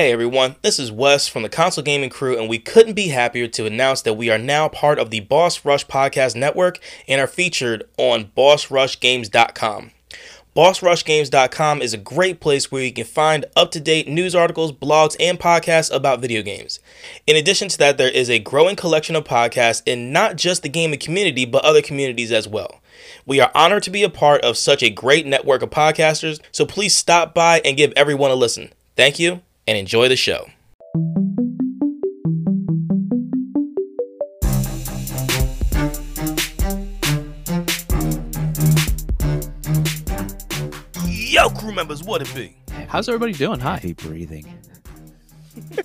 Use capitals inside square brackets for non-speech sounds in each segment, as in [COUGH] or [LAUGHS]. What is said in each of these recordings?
Hey everyone, this is Wes from the Console Gaming Crew, and we couldn't be happier to announce that we are now part of the Boss Rush Podcast Network and are featured on BossRushGames.com. BossRushGames.com is a great place where you can find up to date news articles, blogs, and podcasts about video games. In addition to that, there is a growing collection of podcasts in not just the gaming community, but other communities as well. We are honored to be a part of such a great network of podcasters, so please stop by and give everyone a listen. Thank you and enjoy the show. Yo, crew members, what it be? How's everybody doing? Hi. Heavy breathing. [LAUGHS]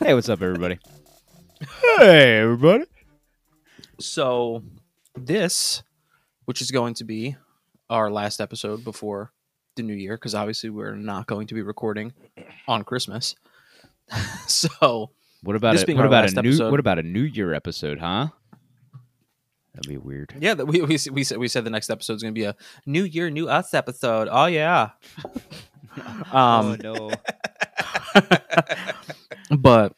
hey, what's up, everybody? Hey, everybody. So, this, which is going to be our last episode before the new year, because obviously we're not going to be recording on Christmas. [LAUGHS] so, What about This a, being what about a new episode- what about a New Year episode, huh? That'd be weird. yeah, that we, we we said we said the next episode is going to be a New Year, New Us episode. Oh yeah. [LAUGHS] um, no. [LAUGHS] but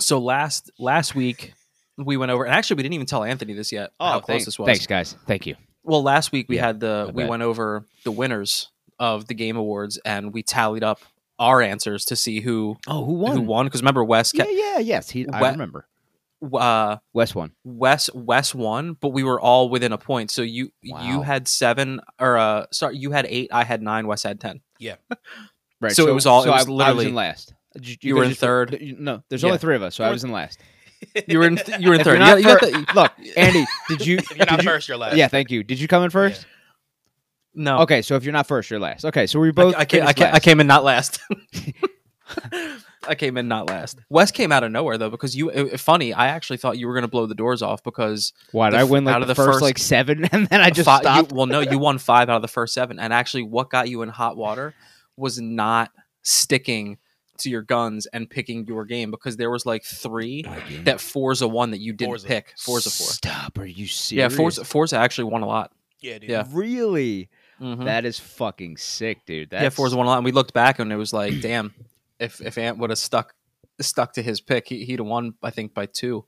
so last last week we went over, and actually we didn't even tell Anthony this yet. how close thanks, this was. thanks, guys. Thank you. Well, last week we Yeah, had the I we bet. went over the winners of the game awards and we tallied up our answers to see who Oh, who won who won because remember Wes Yeah, kept, yeah, yes. He, I Wet- remember. uh Wes won. Wes Wes won, but we were all within a point. So you you had seven or uh sorry you had eight, I had nine, Wes had ten. yeah Right. So it was all- it So was I, I was literally- in last. Did You were in third? th- No, there's Yeah. only three of us, so You I was in last. You were in [LAUGHS] you were in If third. you're You you got the, Look, [LAUGHS] Andy, did you? If you're not did you- first, you're last. Yeah, thank you. Did you come in first? no. Okay, so if you're not first, you're last. Okay, so we I, both. I, came, I, finished came, I came in not last. I came in not last. Wes came out of nowhere though because you. It, funny, I actually thought you were going to blow the doors off because Why did the I f- win like out of the the first, first- like seven, [LAUGHS] and then I just Fi- you- stopped? well, no, you won five out of the first seven, and actually, what got you in hot water was not sticking to your guns and picking your game because there was like three that Forza won that you didn't Forza. pick. Forza four. Stop. Are you serious? Yeah, Forza Forza actually won a lot. Yeah, dude. Yeah. Really? Mhm. That is fucking sick, dude. That's, yeah, Forza won a lot, and we looked back and it was like, damn, if if Ant would have stuck stuck to his pick, he, he'd have won. I think by two.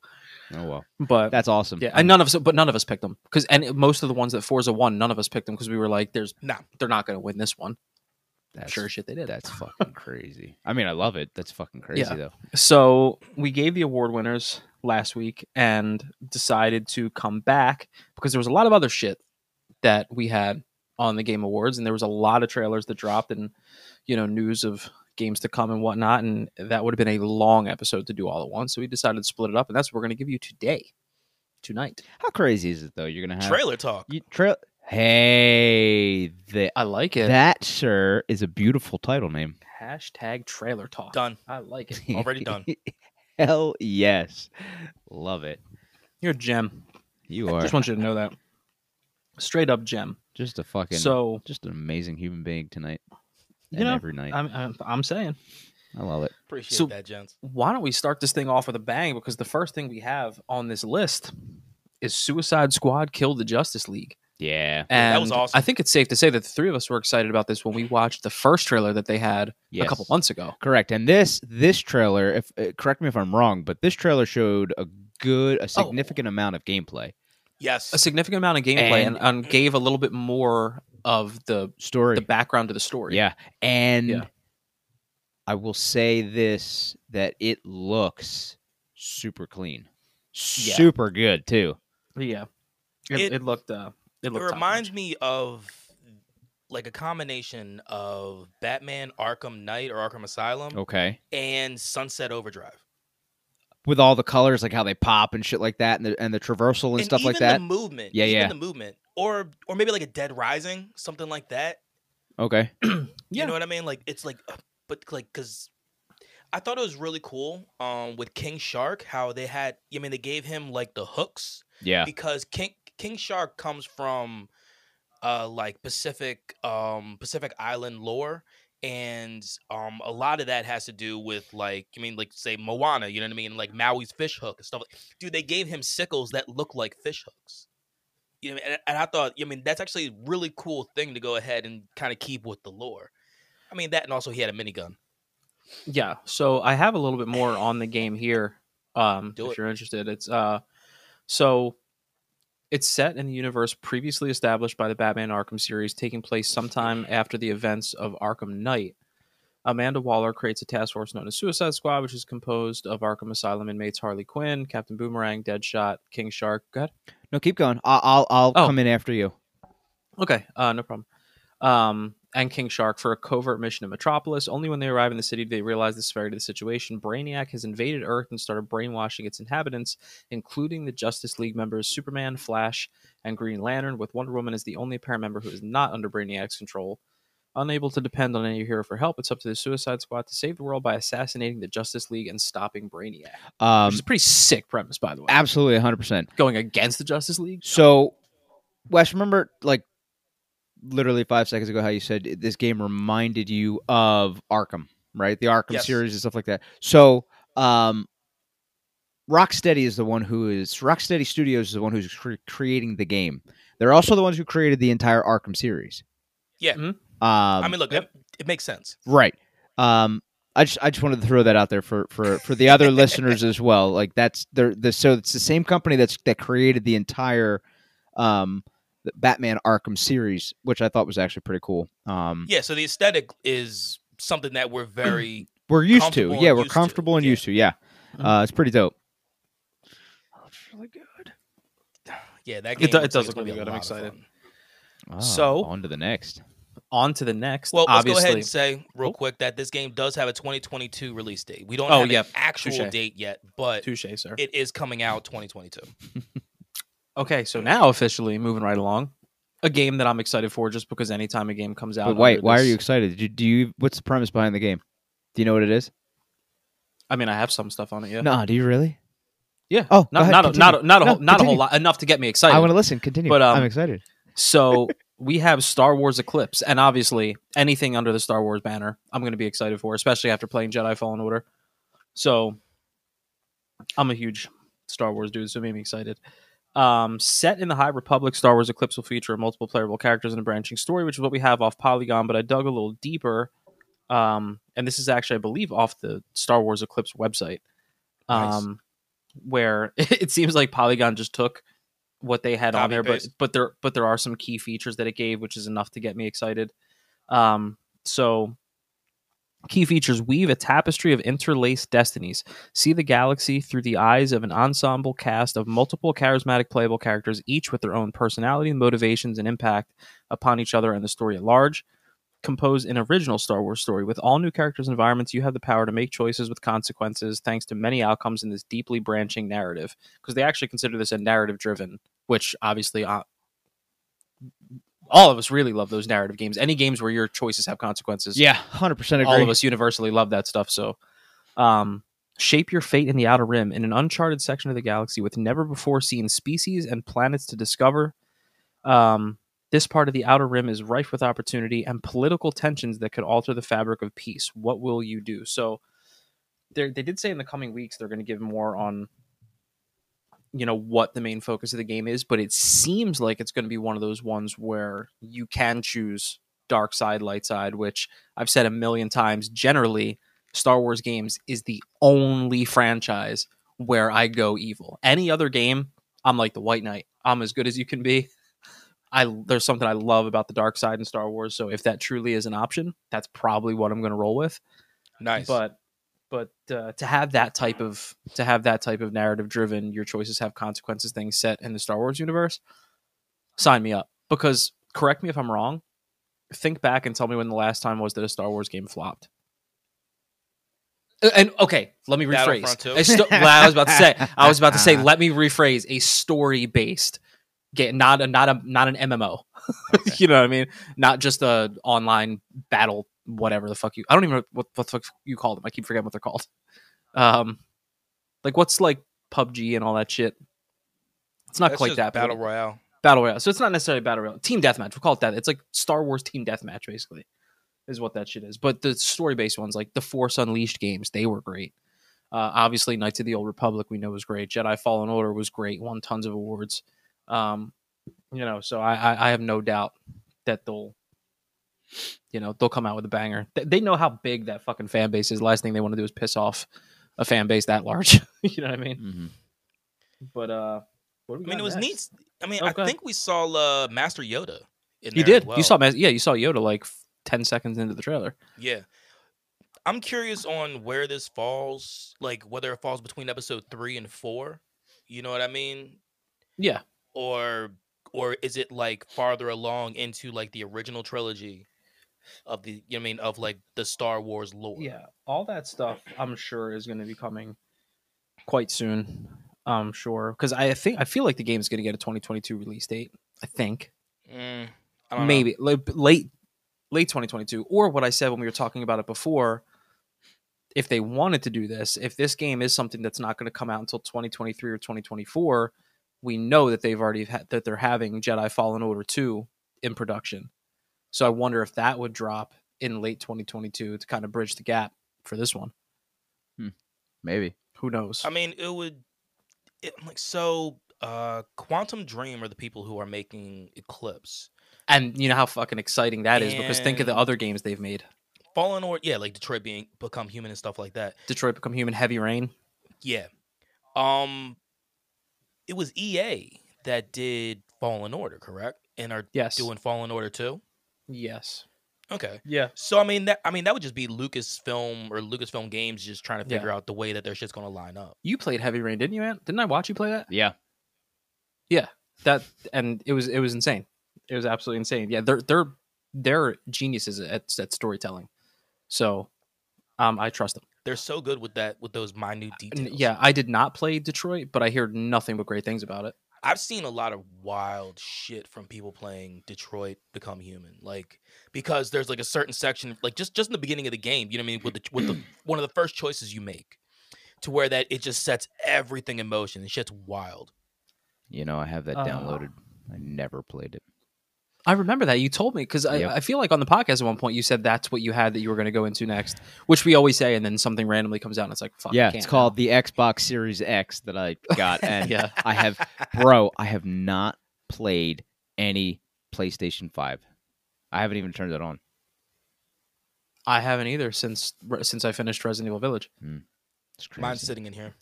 Oh well, But that's awesome. yeah, and none of us, but none of us picked them because, and most of the ones that Forza won, none of us picked them because we were like, "There's, Nah. they're not going to win this one." That's, sure shit they did. That's fucking crazy. I mean, I love it. That's fucking crazy Yeah. though. So we gave the award winners last week and decided to come back because there was a lot of other shit that we had on the game awards, and there was a lot of trailers that dropped and you know news of games to come and whatnot, and that would have been a long episode to do all at once. So we decided to split it up, and that's what we're going to give you today, tonight. How crazy is it though? You're gonna have Trailer talk. You, trail. Hey, the, I like it. that sir is a beautiful title name. Hashtag trailer talk. Done. I like it. [LAUGHS] Already done. Hell yes, love it. You're a gem. You are Just want you to know that. Straight up gem. just a fucking So just an amazing human being tonight. You and know, every night. I'm, I'm, I'm saying. I love it. Appreciate So- that, gents. why don't we start this thing off with a bang? Because the first thing we have on this list is Suicide Squad killed the Justice League. Yeah, Yeah. And that was awesome. I think it's safe to say that the three of us were excited about this when we watched the first trailer that they had Yes. a couple months ago. Correct. And this this trailer, if uh, correct me if I'm wrong, but this trailer showed a good, Oh. a significant amount of gameplay Yes. A significant amount of gameplay and, And- and gave a little bit more of the story. the background to the story. Yeah, and Yeah. I will say this: that it looks super clean, Yeah. super good too. yeah. It, It- it, looked. Uh, it it reminds me of like a combination of Batman Arkham Knight or Arkham Asylum Okay, and Sunset Overdrive. with all the colors, like how they pop and shit like that, and the and the traversal and, stuff like that. The movement. Yeah, yeah. the movement. Or or maybe like a Dead Rising, something like that. okay, [CLEARS THROAT] Yeah. You know what I mean? Like it's like, uh, but like because I thought it was really cool. Um, with King Shark, how they had. I mean, they gave him like the hooks yeah, because King King Shark comes from, uh, like Pacific um Pacific Island lore. And um, a lot of that has to do with like, I mean, like say Moana, you know what I mean, like Maui's fish hook and stuff. Like, dude, they gave him sickles that look like fish hooks. You know, and, and I thought, I mean, that's actually a really cool thing to go ahead and kind of keep with the lore. I mean that, and also he had a minigun. Yeah, so I have a little bit more on the game here. Um, Do if it. you're interested, it's uh, so it's set in the universe previously established by the Batman Arkham series, taking place sometime after the events of Arkham Knight. Amanda Waller creates a task force known as Suicide Squad, which is composed of Arkham Asylum inmates Harley Quinn, Captain Boomerang, Deadshot, King Shark. Go ahead. No, keep going. I'll I'll, I'll Oh. come in after you. Okay, uh, no problem. Um, and King Shark for a covert mission in Metropolis. Only when they arrive in the city do they realize the severity of the situation. Brainiac has invaded Earth and started brainwashing its inhabitants, including the Justice League members Superman, Flash, and Green Lantern, with Wonder Woman as the only apparent member who is not under Brainiac's control. Unable to depend on any hero for help, it's up to the Suicide Squad to save the world by assassinating the Justice League and stopping Brainiac. Um, Which is a pretty sick premise, by the way. absolutely, hundred percent. Going against the Justice League? So, Wes, remember like literally five seconds ago how you said this game reminded you of Arkham, right? The Arkham Yes. series and stuff like that. So, um, Rocksteady is the one who is Rocksteady Studios is the one who's cre- creating the game. They're also the ones who created the entire Arkham series. Yeah. Mm-hmm. Um, I mean, look, it, it makes sense. Right. Um, I just I just wanted to throw that out there for for for the other [LAUGHS] listeners as well. Like that's they're the so it's the same company that's that created the entire um the Batman Arkham series, which I thought was actually pretty cool. Um, Yeah, so the aesthetic is something that we're [CLEARS THROAT] very we're used to. Yeah, we're used to. comfortable and Yeah. used to. Yeah, Mhm. uh, it's pretty dope. Looks really good. [SIGHS] yeah. That It game do- it does like look really good. I'm excited. Oh, So- on to the next. On to the next. Well, let's obviously. go ahead and say real quick that this game does have a 2022 release date. We don't Oh, have yeah. an actual Touche. date yet, but Touche, sir. it is coming out 2022. [LAUGHS] Okay, so now officially moving right along, a game that I'm excited for just because anytime a game comes out. But wait, why are you excited? Did you, do you? What's the premise behind the game? Do you know what it is? I mean, I have some stuff on it. Yeah, Nah, do you really? yeah. Oh, not ahead, not a, not a, not a, No, whole- not a whole lot enough to get me excited. I want to listen. Continue. But, um, I'm excited. So [LAUGHS] we have Star Wars Eclipse, and obviously anything under the Star Wars banner, I'm going to be excited for, especially after playing Jedi Fallen Order. So I'm a huge Star Wars dude, so it made me excited. Um, set in the High Republic, Star Wars Eclipse will feature multiple playable characters and a branching story, which is what we have off Polygon. But I dug a little deeper, um, and this is actually, I believe, off the Star Wars Eclipse website, Nice. um, where [LAUGHS] it seems like Polygon just took what they had on Copy there, but paste. but there but there are some key features that it gave, which is enough to get me excited. Um, so key features weave a tapestry of interlaced destinies. See the galaxy through the eyes of an ensemble cast of multiple charismatic playable characters, each with their own personality, motivations, and impact upon each other and the story at large. Compose an original Star Wars story with all new characters and environments. You have the power to make choices with consequences, thanks to many outcomes in this deeply branching narrative. Because they actually consider this a narrative driven, which obviously uh, all of us really love those narrative games. Any games where your choices have consequences Yeah, hundred percent agree. all of us universally love that stuff. So, um, shape your fate in the outer rim in an uncharted section of the galaxy with never before seen species and planets to discover. Um, this part of the outer rim is rife with opportunity and political tensions that could alter the fabric of peace. What will you do? So, they did say in the coming weeks they're going to give more on you know what the main focus of the game is but it seems like it's going to be one of those ones where you can choose dark side light side which i've said a million times generally star wars games is the only franchise where i go evil. Any other game i'm like the white knight. I'm as good as you can be. I there's something i love about the dark side in star wars so if that truly is an option that's probably what i'm going to roll with. Nice. but but uh, to have that type of to have that type of narrative driven your choices have consequences thing set in the star wars universe sign me up. Because correct me if i'm wrong think back and tell me when the last time was that a star wars game flopped. And okay let me rephrase. Battlefront 2? A sto- well, i was about to say [LAUGHS] i was about to say let me rephrase. A story based game not a not a not an mmo [LAUGHS] you know what i mean? Not just a online battle whatever the fuck you i don't even know what, what the fuck you call them i keep forgetting what they're called [LAUGHS] um like what's like pubg and all that shit it's not That's quite that battle royale. battle royale. So it's not necessarily battle royale. Team deathmatch. We'll call it that. It's like Star Wars team deathmatch, basically, is what that shit is. But the story based ones, like the Force Unleashed games, they were great. Uh, obviously, Knights of the Old Republic we know was great. Jedi Fallen Order was great. Won tons of awards. Um, you know, so I, I, I have no doubt that they'll you know they'll come out with a banger. They, they know how big that fucking fan base is. The last thing they want to do is piss off a fan base that large. [LAUGHS] you know what I mean? Mhm. But uh, what we I mean, it was next? neat. I mean, Oh, I go ahead. think we saw uh, Master Yoda. In You there as did. well. You saw, Mas- yeah, you saw Yoda like ten seconds into the trailer. Yeah. I'm curious on where this falls, like whether it falls between episode three and four. You know what I mean? Yeah, Or or is it like farther along into like the original trilogy of the you know I mean of like the Star Wars lore? yeah, all that stuff. I'm sure is going to be coming quite soon. I'm sure because I think I feel like the game is going to get a 2022 release date. I think Mm, I don't know. maybe like, late late 2022 or what I said when we were talking about it before. If they wanted to do this, if this game is something that's not going to come out until 2023 or 2024, we know that they've already had that they're having Jedi Fallen Order 2 in production. So I wonder if that would drop in late 2022 to kind of bridge the gap for this one. Maybe. Who knows? I mean, it would. It, like so, uh, Quantic Dream are the people who are making Eclipse. and you know how fucking exciting that is because think of the other games they've made. Fallen Order, yeah, like Detroit being become human and stuff like that. Detroit Become Human, Heavy Rain. Yeah. Um it was EA that did Fallen Order, correct? And are Yes. doing Fallen Order too? Yes. Okay. Yeah. So I mean that I mean that would just be Lucasfilm or Lucasfilm Games just trying to Yeah. figure out the way that their shit's gonna line up. You played Heavy Rain, didn't you, man? Didn't I watch you play that? Yeah. Yeah. That and it was it was insane. It was absolutely insane. Yeah, they're they're they're geniuses at, at storytelling. So, um, I trust them. They're so good with that with those minute details. Yeah, I did not play Detroit, but I hear nothing but great things about it. I've seen a lot of wild shit from people playing Detroit Become Human, like because there's like a certain section, like just just in the beginning of the game, you know what I mean, with the with the [CLEARS THROAT] one of the first choices you make, to where that it just sets everything in motion and shit's wild. You know, I have that Uh, downloaded. I never played it. I remember that you told me because I, Yep. I feel like on the podcast at one point you said that's what you had that you were going to go into next, which we always say, and then something randomly comes out and it's like, fuck, I yeah, can't it's now. called the Xbox Series X that I got, [LAUGHS] and Yeah. I have, bro, I have not played any PlayStation Five. I haven't even turned it on. I haven't either since since I finished Resident Evil Village. It's crazy. Mine's sitting in here.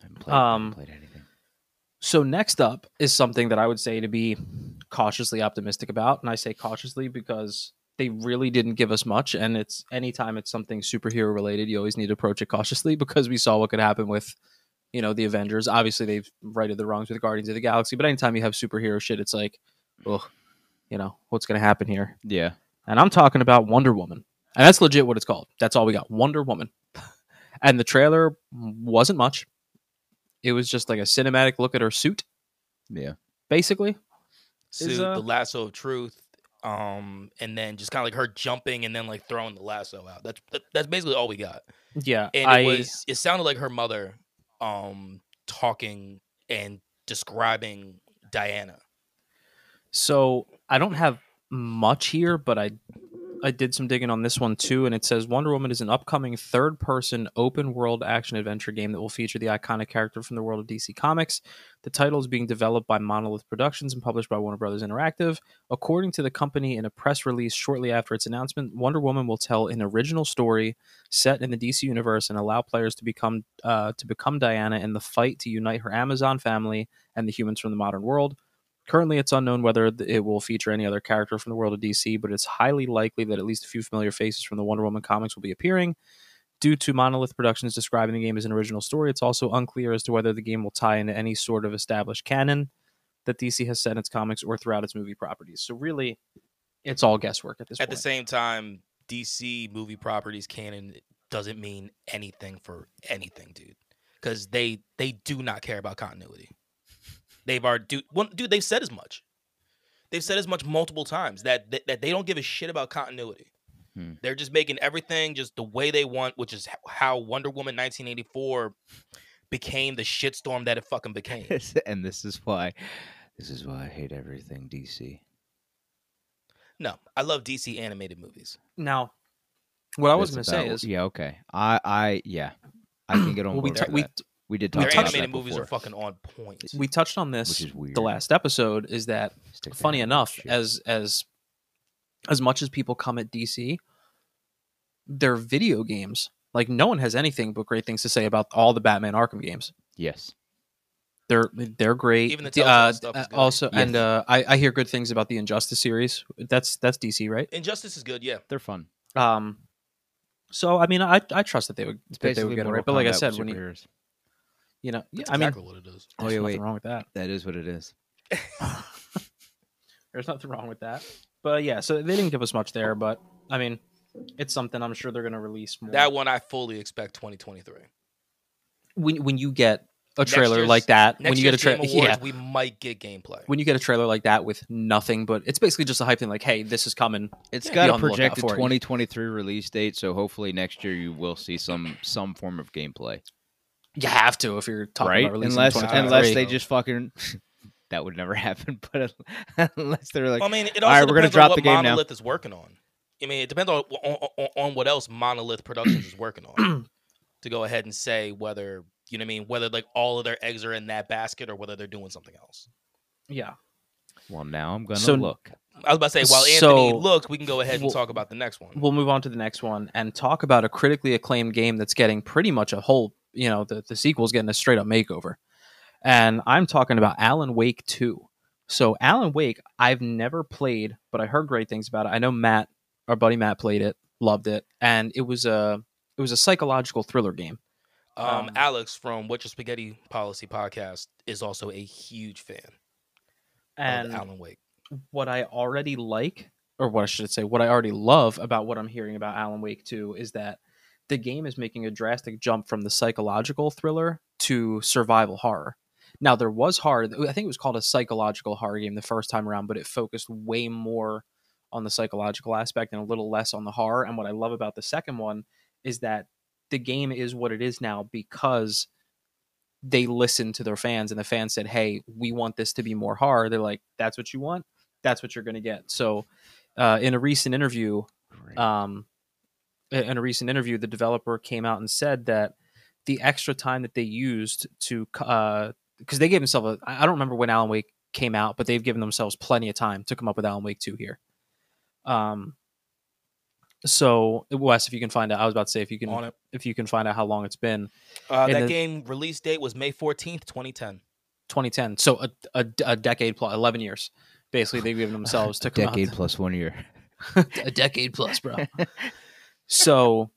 I haven't played, I haven't Um, played anything. So next up is something that I would say to be cautiously optimistic about, and I say cautiously because they really didn't give us much, and it's anytime it's something superhero related, you always need to approach it cautiously [LAUGHS] because we saw what could happen with, you know, the Avengers. Obviously, they've righted the wrongs with Guardians of the Galaxy, but anytime you have superhero shit, it's like, oh, you know, what's going to happen here? Yeah, And I'm talking about Wonder Woman, and that's legit what it's called. That's all we got, Wonder Woman. [LAUGHS] and the trailer wasn't much. It was just like a cinematic look at her suit, yeah. basically. Suit, Is, uh, the lasso of truth, um, and then just kind of like her jumping and then like throwing the lasso out. That's that, that's basically all we got. Yeah, And I it was it sounded like her mother, um, talking and describing Diana. so I don't have much here, but I I did some digging on this one too, and it says Wonder Woman is an upcoming third-person open-world action-adventure game that will feature the iconic character from the world of DC Comics. The title is being developed by Monolith Productions and published by Warner Brothers Interactive. According to the company in a press release shortly after its announcement, Wonder Woman will tell an original story set in the DC universe and allow players to become uh, to become Diana in the fight to unite her Amazon family and the humans from the modern world. Currently, it's unknown whether it will feature any other character from the world of DC, but it's highly likely that at least a few familiar faces from the Wonder Woman comics will be appearing. Due to Monolith Productions describing the game as an original story, it's also unclear as to whether the game will tie into any sort of established canon that DC has set in its comics or throughout its movie properties. So, really, it's all guesswork at this At point. At the same time, DC movie properties canon doesn't mean anything for anything, dude. Because they they do not care about continuity. They've already dude, one, dude. They've said as much. They've said as much multiple times that that, that they don't give a shit about continuity. Hmm. They're just making everything just the way they want, which is how Wonder Woman 1984 became the shitstorm that it fucking became. [LAUGHS] and this is why, this is why I hate everything DC. No, I love DC animated movies. now, what I was going to say is, yeah, okay. I, I, yeah, I can get [CLEARS THROAT] on well, we, board t- with we, that. We did we talk Their about animated that movies are fucking on point. we touched on which this is weird. the last episode is that Stick their funny in enough shit. as as as much as people come at DC, their video games, like no one has anything but great things to say about all the Batman Arkham games. Yes. They're they're great. Even the Telltale uh, stuff is uh, good. also, Yes. and uh, I, I hear good things about the Injustice series. That's that's DC, right? Injustice is good, yeah. They're fun. Um, so I mean, I I trust that they would It's that they basically would get it Mortal right. But like I Kombat said, with when you superheroes. You know, That's I mean, exactly what it is. Oh, there's yeah, nothing wait. wrong with that. That is what it is. [LAUGHS] There's nothing wrong with that. But yeah, so they didn't give us much there, but I mean, it's something I'm sure they're going to release more. That one I fully expect 2023. when when you get a trailer like that, Next when you get a trailer, [LAUGHS] yeah, we might get gameplay. when you get a trailer like that with nothing, but it's basically just a hype thing, like, hey, this is coming. It's Yeah, got a on the lookout projected 2023 release date, so hopefully next year you will see some some form of gameplay. You have to if you're talking right? about releasing Unless in Unless- unless 2023. they just fucking [LAUGHS] that would never [LAUGHS] happen. But [LAUGHS] unless they're like, I mean, it also right, we're gonna drop the game now." Monolith is working on. I mean, it depends on, on, on, on what else Monolith Productions is working on [CLEARS THROAT] to go ahead and say whether you know what I mean, whether like all of their eggs are in that basket or whether they're doing something else. yeah. well, now I'm gonna So- look. I was about to say while So- Anthony looks, we can go ahead and Well- talk about the next one. We'll move on to the next one and talk about a critically acclaimed game that's getting pretty much a whole, you know, the, the sequel's getting a straight up makeover. And I'm talking about Alan Wake 2. So, Alan Wake, I've never played, but I heard great things about it. I know Matt, our buddy Matt, played it, loved it, and it was a it was a psychological thriller game. Um, um, Alex from What's Your Spaghetti Policy podcast is also a huge fan And of Alan Wake. what I already like, or what I should say, what I already love about what I'm hearing about Alan Wake 2 is that the game is making a drastic jump from the psychological thriller to survival horror. Now, there was horror, I think it was called a psychological horror game the first time around, but it focused way more on the psychological aspect and a little less on the horror. And what I love about the second one is that the game is what it is now because they listened to their fans and the fans said, Hey, we want this to be more horror. They're like, That's what you want? that's what you're going to get. So, uh, in a recent interview, um, in a recent interview, the developer came out and said that the extra time that they used to, because they gave themselves, a, I don't remember when Alan Wake came out, but they've given themselves plenty of time to come up with Alan Wake 2 here. Um, so Wes, if you can find out, I was about to say if you can, it. if you can find out how long it's been, Uh, in that the- game release date was May 14th, 2010. 2010. So a, a, a decade plus, 11 years. Basically, they've given [LAUGHS] themselves to a come out- decade plus one year. [LAUGHS] a decade plus, bro. [LAUGHS] so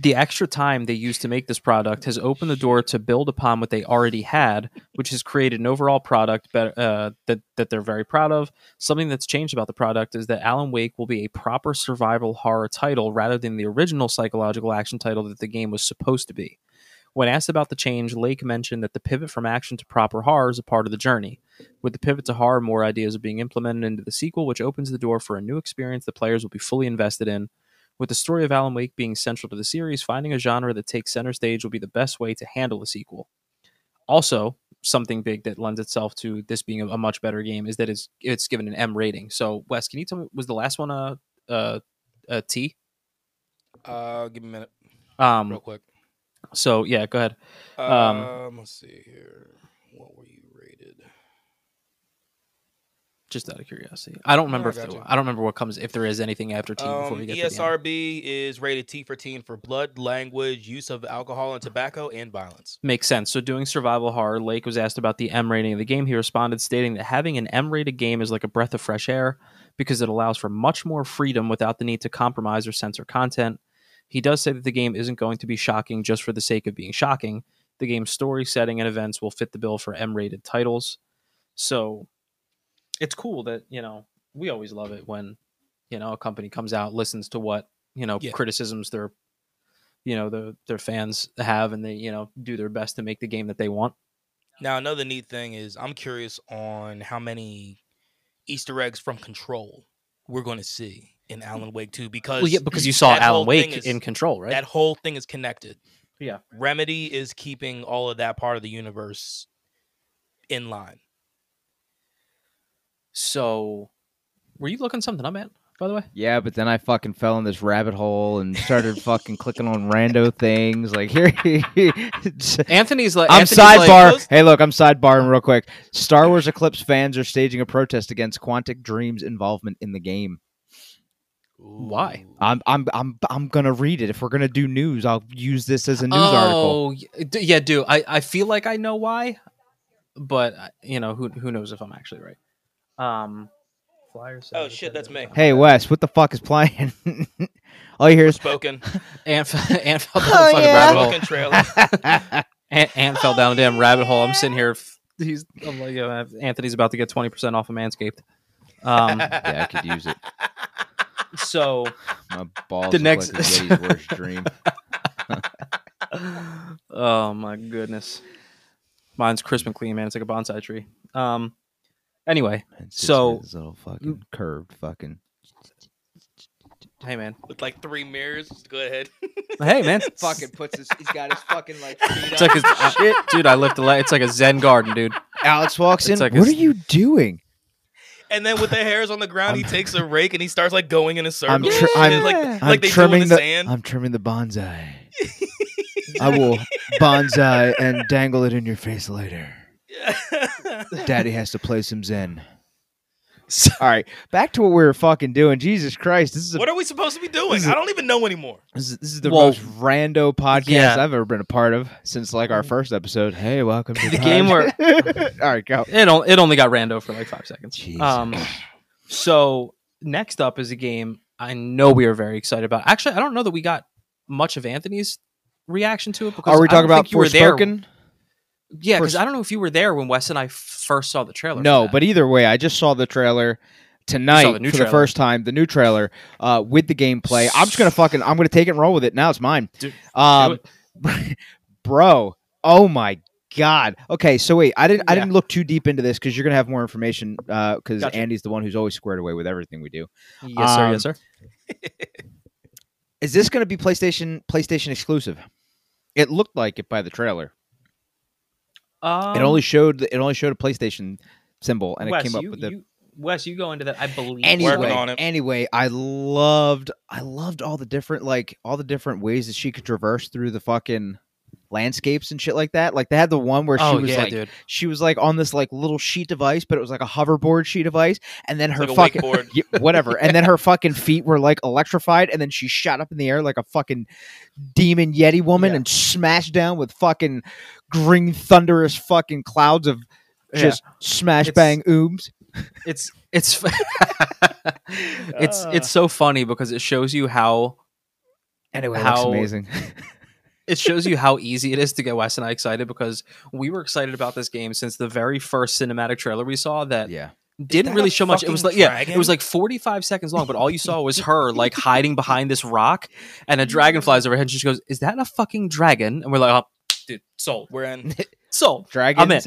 the extra time they used to make this product has opened the door to build upon what they already had, which has created an overall product uh, that that they're very proud of. Something that's changed about the product is that Alan Wake will be a proper survival horror title rather than the original psychological action title that the game was supposed to be. When asked about the change, Lake mentioned that the pivot from action to proper horror is a part of the journey. With the pivot to horror, more ideas are being implemented into the sequel, which opens the door for a new experience the players will be fully invested in. With the story of Alan Wake being central to the series, finding a genre that takes center stage will be the best way to handle a sequel. Also, something big that lends itself to this being a, a much better game is that it's it's given an M rating. So, Wes, can you tell me was the last one a a, a T? Uh, give me a minute, Um, real quick. so yeah, go ahead. Um, Um, let's see here. What were you rated? Just out of curiosity, I don't remember I if I don't remember what comes if there is anything after T before Um, we get to the end. ESRB is rated T for teen for blood, language, use of alcohol and tobacco, and violence. Makes sense. So, doing survival horror, Lake was asked about the M rating of the game. He responded, stating that having an M rated game is like a breath of fresh air because it allows for much more freedom without the need to compromise or censor content. He does say that the game isn't going to be shocking just for the sake of being shocking. The game's story, setting, and events will fit the bill for M rated titles. So, it's cool that, you know, we always love it when, you know, a company comes out, listens to what, you know, Yeah. criticisms their you know the their fans have and they you know do their best to make the game that they want Now, another neat thing is I'm curious on how many Easter eggs from Control we're going to see in Alan Wake 2 because well yeah because you [CLEARS THROAT] saw alan wake is- in control right that whole thing is connected. yeah Remedy is keeping all of that part of the universe in line. So were you looking something up man by the way Yeah, but then I fucking fell in this rabbit hole and started [LAUGHS] fucking clicking on rando things. Like here, anthony's like I'm Anthony's like- sidebar. hey, look, I'm sidebarring real quick. Star Wars Eclipse fans are staging a protest against Quantic Dream's involvement in the game. Why? I'm I'm I'm I'm gonna read it. If we're gonna do news, I'll use this as a news article. Oh, d- yeah, do I? I feel like I know why, but uh, you know who who knows if I'm actually right. Um, Flyers. Oh, shit, that's me. Hey Wes, what the fuck is playing? [LAUGHS] All you hear is Spoken. [LAUGHS] Ant, [LAUGHS] Ant fell down Oh, the fucking yeah. rabbit hole. Ant, Ant fell down the damn rabbit hole. I'm sitting here. He's I'm like, uh, Anthony's about to get twenty percent off of Manscaped. Um, yeah, I could use it. so My balls The next- like a Yeti's worst dream. oh my goodness. Mine's crisp and clean, man. It's like a bonsai tree. Um. Anyway, So- with his little fucking curved fucking. hey man. With like three mirrors. Go ahead. [LAUGHS] Hey man. [LAUGHS] Fucking puts his. He's got his fucking like. [LAUGHS] Feet It's like his, I- dude. I lift the leg. It's like a Zen garden, dude. Alex walks in. It's like what a- are you doing? And then with the hairs on the ground, he takes a rake and he starts like going in a circle. I'm tr- I'm- like, I'm like they trimming the, the. sand. I'm trimming the bonsai. I will bonsai and dangle it in your face later. [LAUGHS] Daddy has to play some Zen. All right, back to what we were fucking doing. Jesus Christ, this is a, what are we supposed to be doing? This I don't even know anymore. this is, this is the Well, most rando podcast yeah. I've ever been a part of since like our first episode. Hey, welcome to The [LAUGHS] game where. [LAUGHS] All right, go. It on, it only got rando for like five seconds. Jesus. Um, so next up is a game I know we are very excited about. Actually, I don't know that we got much of Anthony's reaction to it because Are we I don't talking about think you were there. Forspoken? Yeah, because I don't know if you were there when Wes and I first saw the trailer. No, but either way, I just saw the trailer tonight the for trailer. the first time. The new trailer uh, with the gameplay. I'm just gonna fucking. I'm gonna take it and roll with it. Now it's mine. Do- um, [LAUGHS] bro. Oh my god. Okay, so wait, I didn't. I didn't look too deep into this because you're gonna have more information. Because Gotcha. Andy's the one who's always squared away with everything we do. yes, sir. um, Yes, sir. Is this gonna be PlayStation PlayStation exclusive? It looked like it by the trailer. Um, it only showed. It only showed a PlayStation symbol, and Wes, it came up you, with the. you, Wes, you go into that. I believe. anyway, on it. anyway, I loved I loved all the different like all the different ways that she could traverse through the fucking landscapes and shit like that. Like they had the one where she oh was yeah, like dude. she was like on this like little sheet device, but it was like a hoverboard sheet device, and then her like fucking wakeboard. [LAUGHS] Yeah, whatever, and then her [LAUGHS] fucking feet were like electrified, and then she shot up in the air like a fucking demon yeti woman and smashed down with fucking green thunderous fucking clouds of just smash It's- bang ooms. it's it's [LAUGHS] it's it's ah. so funny because it shows you how Anyway, it How- amazing. It shows you how easy it is to get Wes and I excited because we were excited about this game since the very first cinematic trailer we saw that yeah. didn't that really show much. It was like fucking yeah, it was like 45 seconds long, but all you saw was [LAUGHS] her like hiding behind this rock and a dragon flies overhead and she goes, "Is that a fucking dragon?" And we're like, oh, "Dude, sold. We're in. [LAUGHS] Sold." Dragon. I'm in.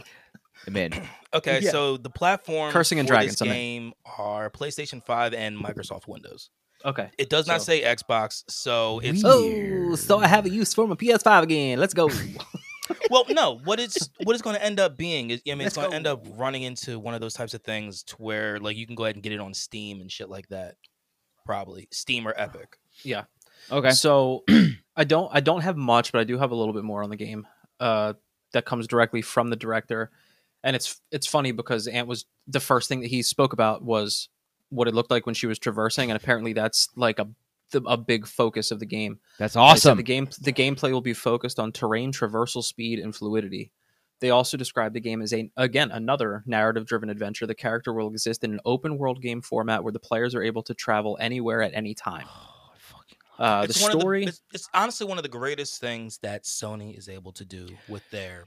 I'm in. [CLEARS THROAT] Okay, Yeah. so the platform Cursing and for dragons, this in. game are PlayStation 5 and Microsoft Windows. Okay. It does not So- say Xbox, so it's Oh, so I have a use for my PS5 again. Let's go. [LAUGHS] well, no. What it's what it's going to end up being is, I mean, it's Let's going to go. end up running into one of those types of things to where like you can go ahead and get it on Steam and shit like that. Probably Steam or Epic. yeah. Okay. So [CLEARS THROAT] I don't I don't have much, but I do have a little bit more on the game. Uh, that comes directly from the director, and it's it's funny because Ant was the first thing that he spoke about was what it looked like when she was traversing, and apparently that's like a the, a big focus of the game. That's awesome. The game the gameplay will be focused on terrain traversal speed and fluidity. They also describe the game as a again another narrative driven adventure. The character will exist in an open world game format where the players are able to travel anywhere at any time. [SIGHS] Uh, the it's one of story, it's, it's honestly one of the greatest things that Sony is able to do with their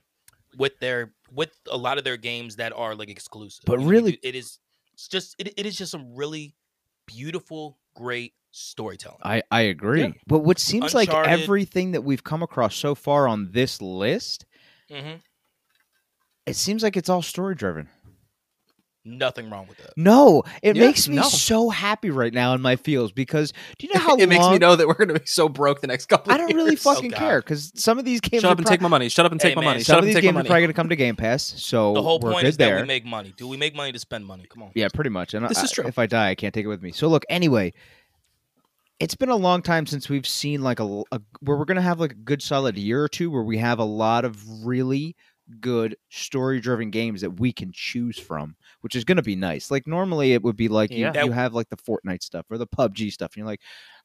with their with a lot of their games that are like exclusive. But You know, you really- it is it's just it, it is just some really beautiful, great storytelling. I, I agree. Yeah. But what seems like everything that we've come across so far on this list, hmm it seems like it's all story driven. Nothing wrong with that. No, it Yeah, makes me no. so happy right now in my feels because do you know [LAUGHS] how it makes me know that we're going to be so broke the next couple. Of days? I don't really years. fucking oh, God. care because some of these games Shut are up and pro- take my money. Shut up and take Hey, my man, money. some Shut of up and these take games are probably going to come to Game Pass. So The whole we're point good is that there. we make money. Do we make money to spend money? Come on. Yeah, pretty much. And This I- is true. If I die, I can't take it with me. So look, anyway, it's been a long time since we've seen like a, a where we're gonna have like a good solid year or two where we have a lot of really good story driven games that we can choose from, which is going to be nice. Like normally it would be like you, Yeah. you have like the Fortnite stuff or the PUBG stuff, and you're like,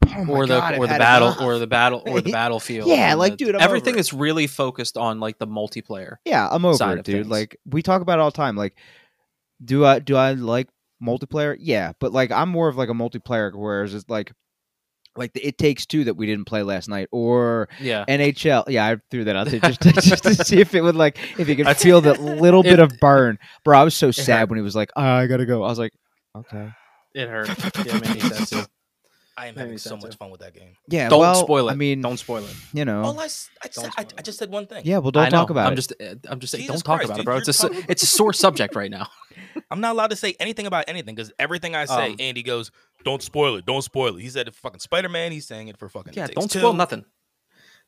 oh or the God, I've or the battle or the battle or the [LAUGHS] battlefield. Yeah, like, the- dude, I'm everything is really focused on like the multiplayer. Yeah, I'm over it, dude. things. Like we talk about it all the time. Like, do I do I like multiplayer? Yeah, but like I'm more of like a multiplayer, whereas it's like like the It Takes Two that we didn't play last night, or Yeah, NHL. Yeah, I threw that out there just to, [LAUGHS] just to see if it would like if you could That's- feel that [LAUGHS] little bit It- of burn, bro. I was so sad hurt. when he was like, oh, "I gotta go." I was like, "Okay." it hurt. [LAUGHS] Yeah, it made too. I am having so much too. fun with that game. Yeah, Don't well, spoil it. I mean, don't spoil it. you know, All I, s- I, just, Don't I, spoil I just said one thing. yeah. Well, don't talk about I'm it. just uh, I'm just saying Jesus don't talk Christ, about it, bro. It's a talking- it's a sore subject right now. I'm not allowed to say anything about anything because everything I say, Um, Andy goes, "Don't spoil it, don't spoil it." He said it for fucking Spider Man. He's saying it for fucking. Yeah, It don't Two. spoil nothing.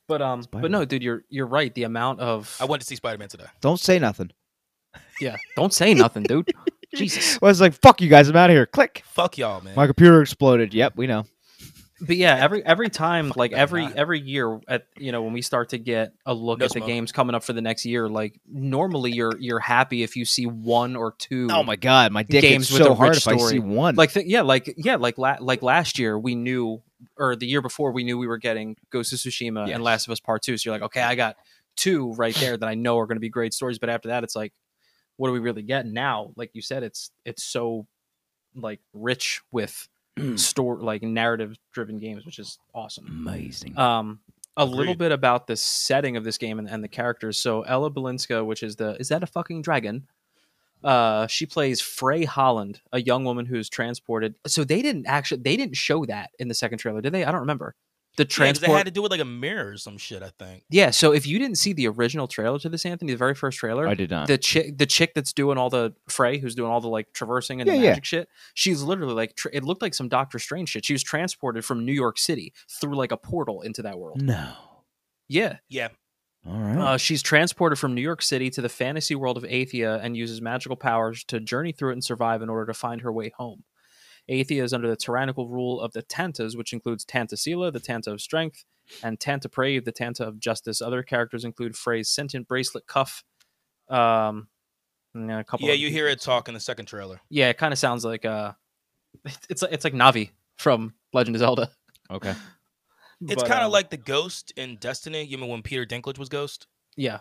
But um, but Spider-Man. no, dude, you're you're right. The amount of I went to see Spider Man today. don't say nothing. yeah, don't say nothing, dude. [LAUGHS] Jesus. I was like, "Fuck you guys, I'm out of here." Click. Fuck y'all, man. My computer exploded. Yep, we know. But yeah, every every time, like every not. every year, at you know when we start to get a look No at the games coming up for the next year, like normally you're you're happy if you see one or two. Oh my god, my dick Games is with a so hard rich if I see story. one. like th- yeah, like yeah, like la- like last year we knew, or the year before we knew we were getting Ghost of Tsushima Yes. and Last of Us Part Two. So you're like, okay, I got two right there that I know are going to be great stories. But after that, it's like, what do we really get now? Like you said, it's it's so like rich with store like narrative driven games, which is awesome. amazing. Um, a little bit about the setting of this game and, and the characters. So Ella Balinska, which is the is that a fucking dragon? Uh, she plays Frey Holland, a young woman who's transported. So they didn't actually they didn't show that in the second trailer, did they? I don't remember. The Yeah, 'cause transport. they had to do with like a mirror or some shit. I think. yeah. So if you didn't see the original trailer to this, Anthony, the very first trailer, I did not. the chick the chick that's doing all the Frey, who's doing all the like traversing and Yeah, the yeah. magic shit, she's literally like tr- it looked like some Doctor Strange shit. She was transported from New York City through like a portal into that world. no. Yeah. Yeah. All right. Uh, she's transported from New York City to the fantasy world of Athia and uses magical powers to journey through it and survive in order to find her way home. Athia is under the tyrannical rule of the Tantas, which includes Tanta Sila, the Tanta of Strength, and Tanta Prav, the Tanta of Justice. Other characters include Frey's sentient bracelet cuff. Um, and a couple. Yeah, of- you hear it talk in the second trailer. Yeah, it kind of sounds like uh, it's like it's like Navi from Legend of Zelda. okay. It's kind of um, like the Ghost in Destiny. You remember when Peter Dinklage was Ghost? Yeah.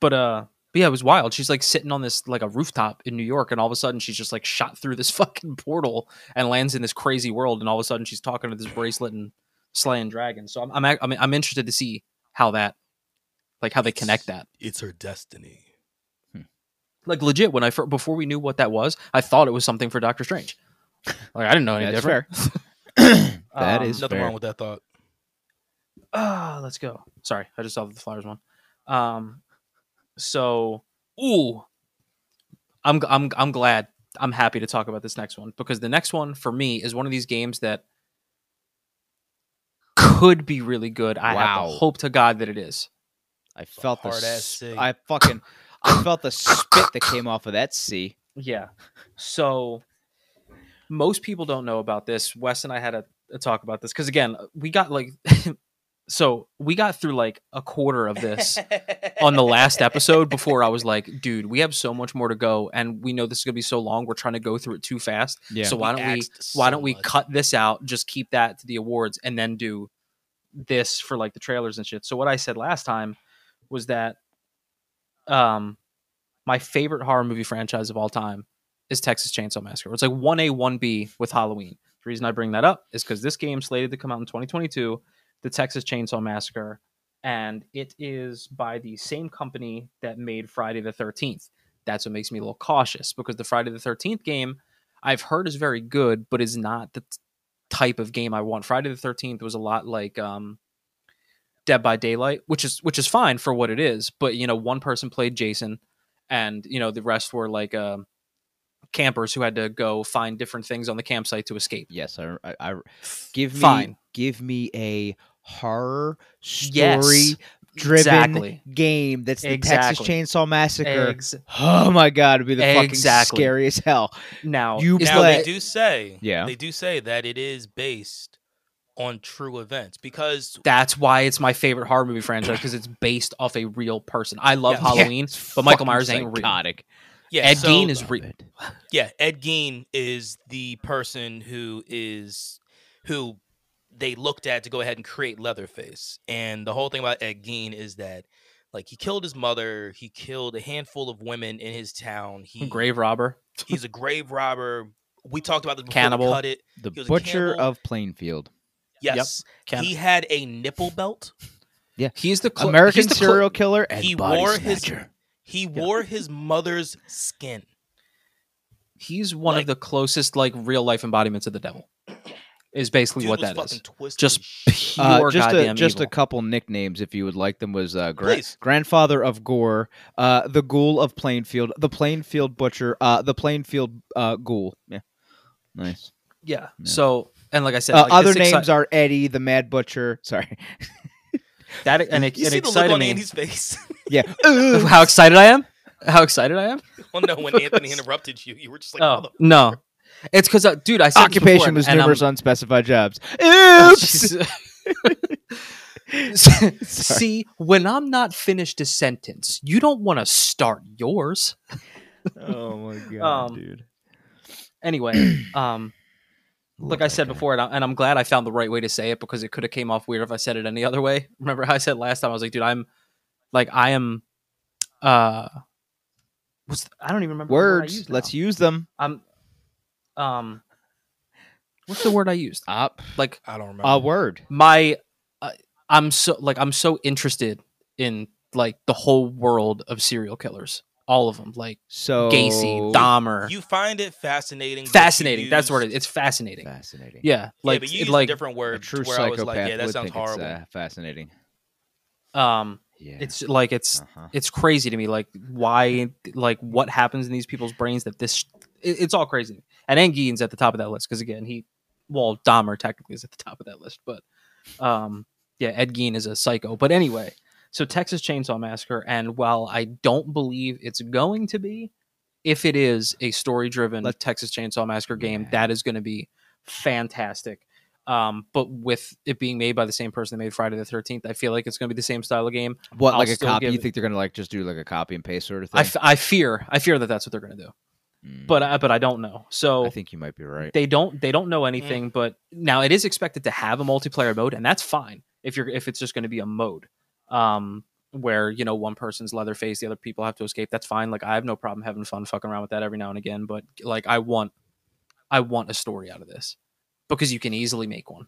But uh but yeah, it was wild. She's like sitting on this like a rooftop in New York and all of a sudden she's just like shot through this [LAUGHS] fucking portal and lands in this crazy world and all of a sudden she's talking to this bracelet and slaying dragons. So I'm I'm I'm, I'm interested to see how that like how they connect that. It's her destiny. Like legit when I fir- before we knew what that was, I thought it was something for Doctor Strange. Like I didn't know any That's different. [LAUGHS] [COUGHS] That Um, is Nothing fair. wrong with that thought. Ah, let's go. Sorry, I just saw the Flyers one. Um, so ooh, I'm I'm I'm glad. I'm happy to talk about this next one because the next one for me is one of these games that could be really good. I have Wow. hope to God that it is. I felt the. hard-ass s- C. I fucking. I felt the spit that came off of that C. Yeah. So most people don't know about this. Wes and I had a, a talk about this because again, we got like [LAUGHS] so we got through like a quarter of this on the last episode [LAUGHS] before I was like, dude, we have so much more to go and we know this is going to be so long. We're trying to go through it too fast. Yeah. So why We don't we asked why so don't we much. cut this out, just keep that to the awards and then do this for like the trailers and shit. So what I said last time was that um my favorite horror movie franchise of all time is Texas Chainsaw Massacre. It's like 1A, 1B with Halloween. The reason I bring that up is because this game slated to come out in 2022, the Texas Chainsaw Massacre, and it is by the same company that made Friday the 13th. That's what makes me a little cautious because the Friday the 13th game I've heard is very good, but is not the t- type of game I want. Friday the 13th was a lot like um, Dead by Daylight, which is which is fine for what it is, but you know, one person played Jason and you know the rest were like um, campers who had to go find different things on the campsite to escape. Yes, I, I, I give me Fine. give me a horror Yes, story driven exactly. game that's the Exactly. Texas Chainsaw Massacre. Ex- oh my god, it'd be the fucking Exactly. scary as hell. now, You Now the- they do say, Yeah. they do say that it is based on true events because That's why it's my favorite horror movie franchise because it's based off a real person. I love [LAUGHS] Yeah. Halloween, It's but Michael fucking Myers ain't real. Psychotic. yeah, Ed so- Gein is Love real. [LAUGHS] Yeah, Ed Gein is the person who is who they looked at to go ahead and create Leatherface. And the whole thing about Ed Gein is that like he killed his mother, he killed a handful of women in his town. He Grave robber. he's a grave robber. We talked about the Cannibal. cut it. The He was a Butcher cannibal. of Plainfield. Yes. Can- He had a nipple belt. Yeah, he's the clo- American he's the clo- serial killer and He body wore his snatcher. He wore his mother's skin. he's one like- of the closest like real life embodiments of the devil. Is basically what was that fucking is. twisted Just pure Uh, just a, just evil. a couple nicknames, if you would like them, was uh, gra- grandfather of Gore, uh, the Ghoul of Plainfield, the Plainfield Butcher, uh, the Plainfield uh, Ghoul. Yeah, nice. yeah. Yeah. So and like I said, Uh, like, other this exci- names are Eddie, the Mad Butcher. Sorry, [LAUGHS] that and it, You it see the look on me. Andy's face. [LAUGHS] yeah. [LAUGHS] How excited I am! How excited I am! well, no, when Anthony [LAUGHS] interrupted you, you were just like, oh "Mother-" no, it's because uh, dude, I said Occupation before, was and I'm- numerous unspecified jobs. Oh, Oops. See, when I'm not finished a sentence, you don't want to start yours. oh my God, dude. Anyway, [CLEARS THROAT] um, like I said before, and, I, and I'm glad I found the right way to say it because it could have came off weird if I said it any other way. [LAUGHS] Remember how I said last time? I was like, dude, I'm like, I am. Uh, what's the- I don't even remember the word I Words. used Let's now. use them. I'm. Um, what's the word I used? Up. Like I don't remember. A word. my, uh, I'm so like I'm so interested in like the whole world of serial killers, all of them, like So Gacy, Dahmer. you find it fascinating. but you fascinating. That's what word. used- It's fascinating. Fascinating. Yeah, Yeah, like but you it, used like a different A true where I was psychopath like, yeah, that sounds horrible. it's uh, fascinating. um, Yeah. it's like it's uh-huh. it's crazy to me like why like what happens in these people's brains that this it, it's all crazy and Ed Gein's at the top of that list because again he well Dahmer technically is at the top of that list but um yeah Ed Gein is a psycho but anyway so Texas Chainsaw Massacre and while I don't believe it's going to be if it is a story driven Let- Texas Chainsaw Massacre game Yeah. that is going to be fantastic um, but with it being made by the same person that made Friday the Thirteenth, I feel like it's going to be the same style of game. what I'll like a copy? You think they're gonna like just do like a copy and paste sort of thing? I, f- I fear I fear that that's what they're going to do, Mm, but I, but I don't know. So I think you might be right. they don't they don't know anything. But now it is expected to have a multiplayer mode, and that's fine if you're if it's just going to be a mode, um, where you know one person's Leatherface, the other people have to escape. That's fine. Like I have no problem having fun fucking around with that every now and again. But like I want I want a story out of this because you can easily make one.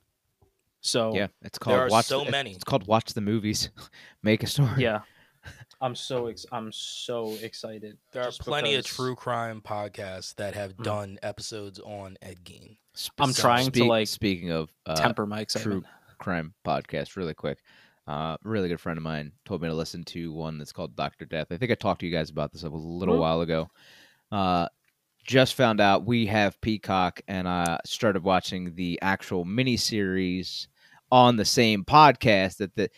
So yeah, it's called are watch. so the- many. It's called watch the movies, [LAUGHS] make a story. yeah. [LAUGHS] I'm so ex- I'm so excited. There are just plenty of true crime podcasts that have Mm. done episodes on Ed Gein. Sp- I'm so trying to, like, Speaking of uh, temper my true crime podcast, really quick. Uh, really good friend of mine told me to listen to one that's called Doctor Death. I think I talked to you guys about this a little Mhm. while ago. Uh, just found out we have Peacock, and I started watching the actual miniseries on the same podcast. That the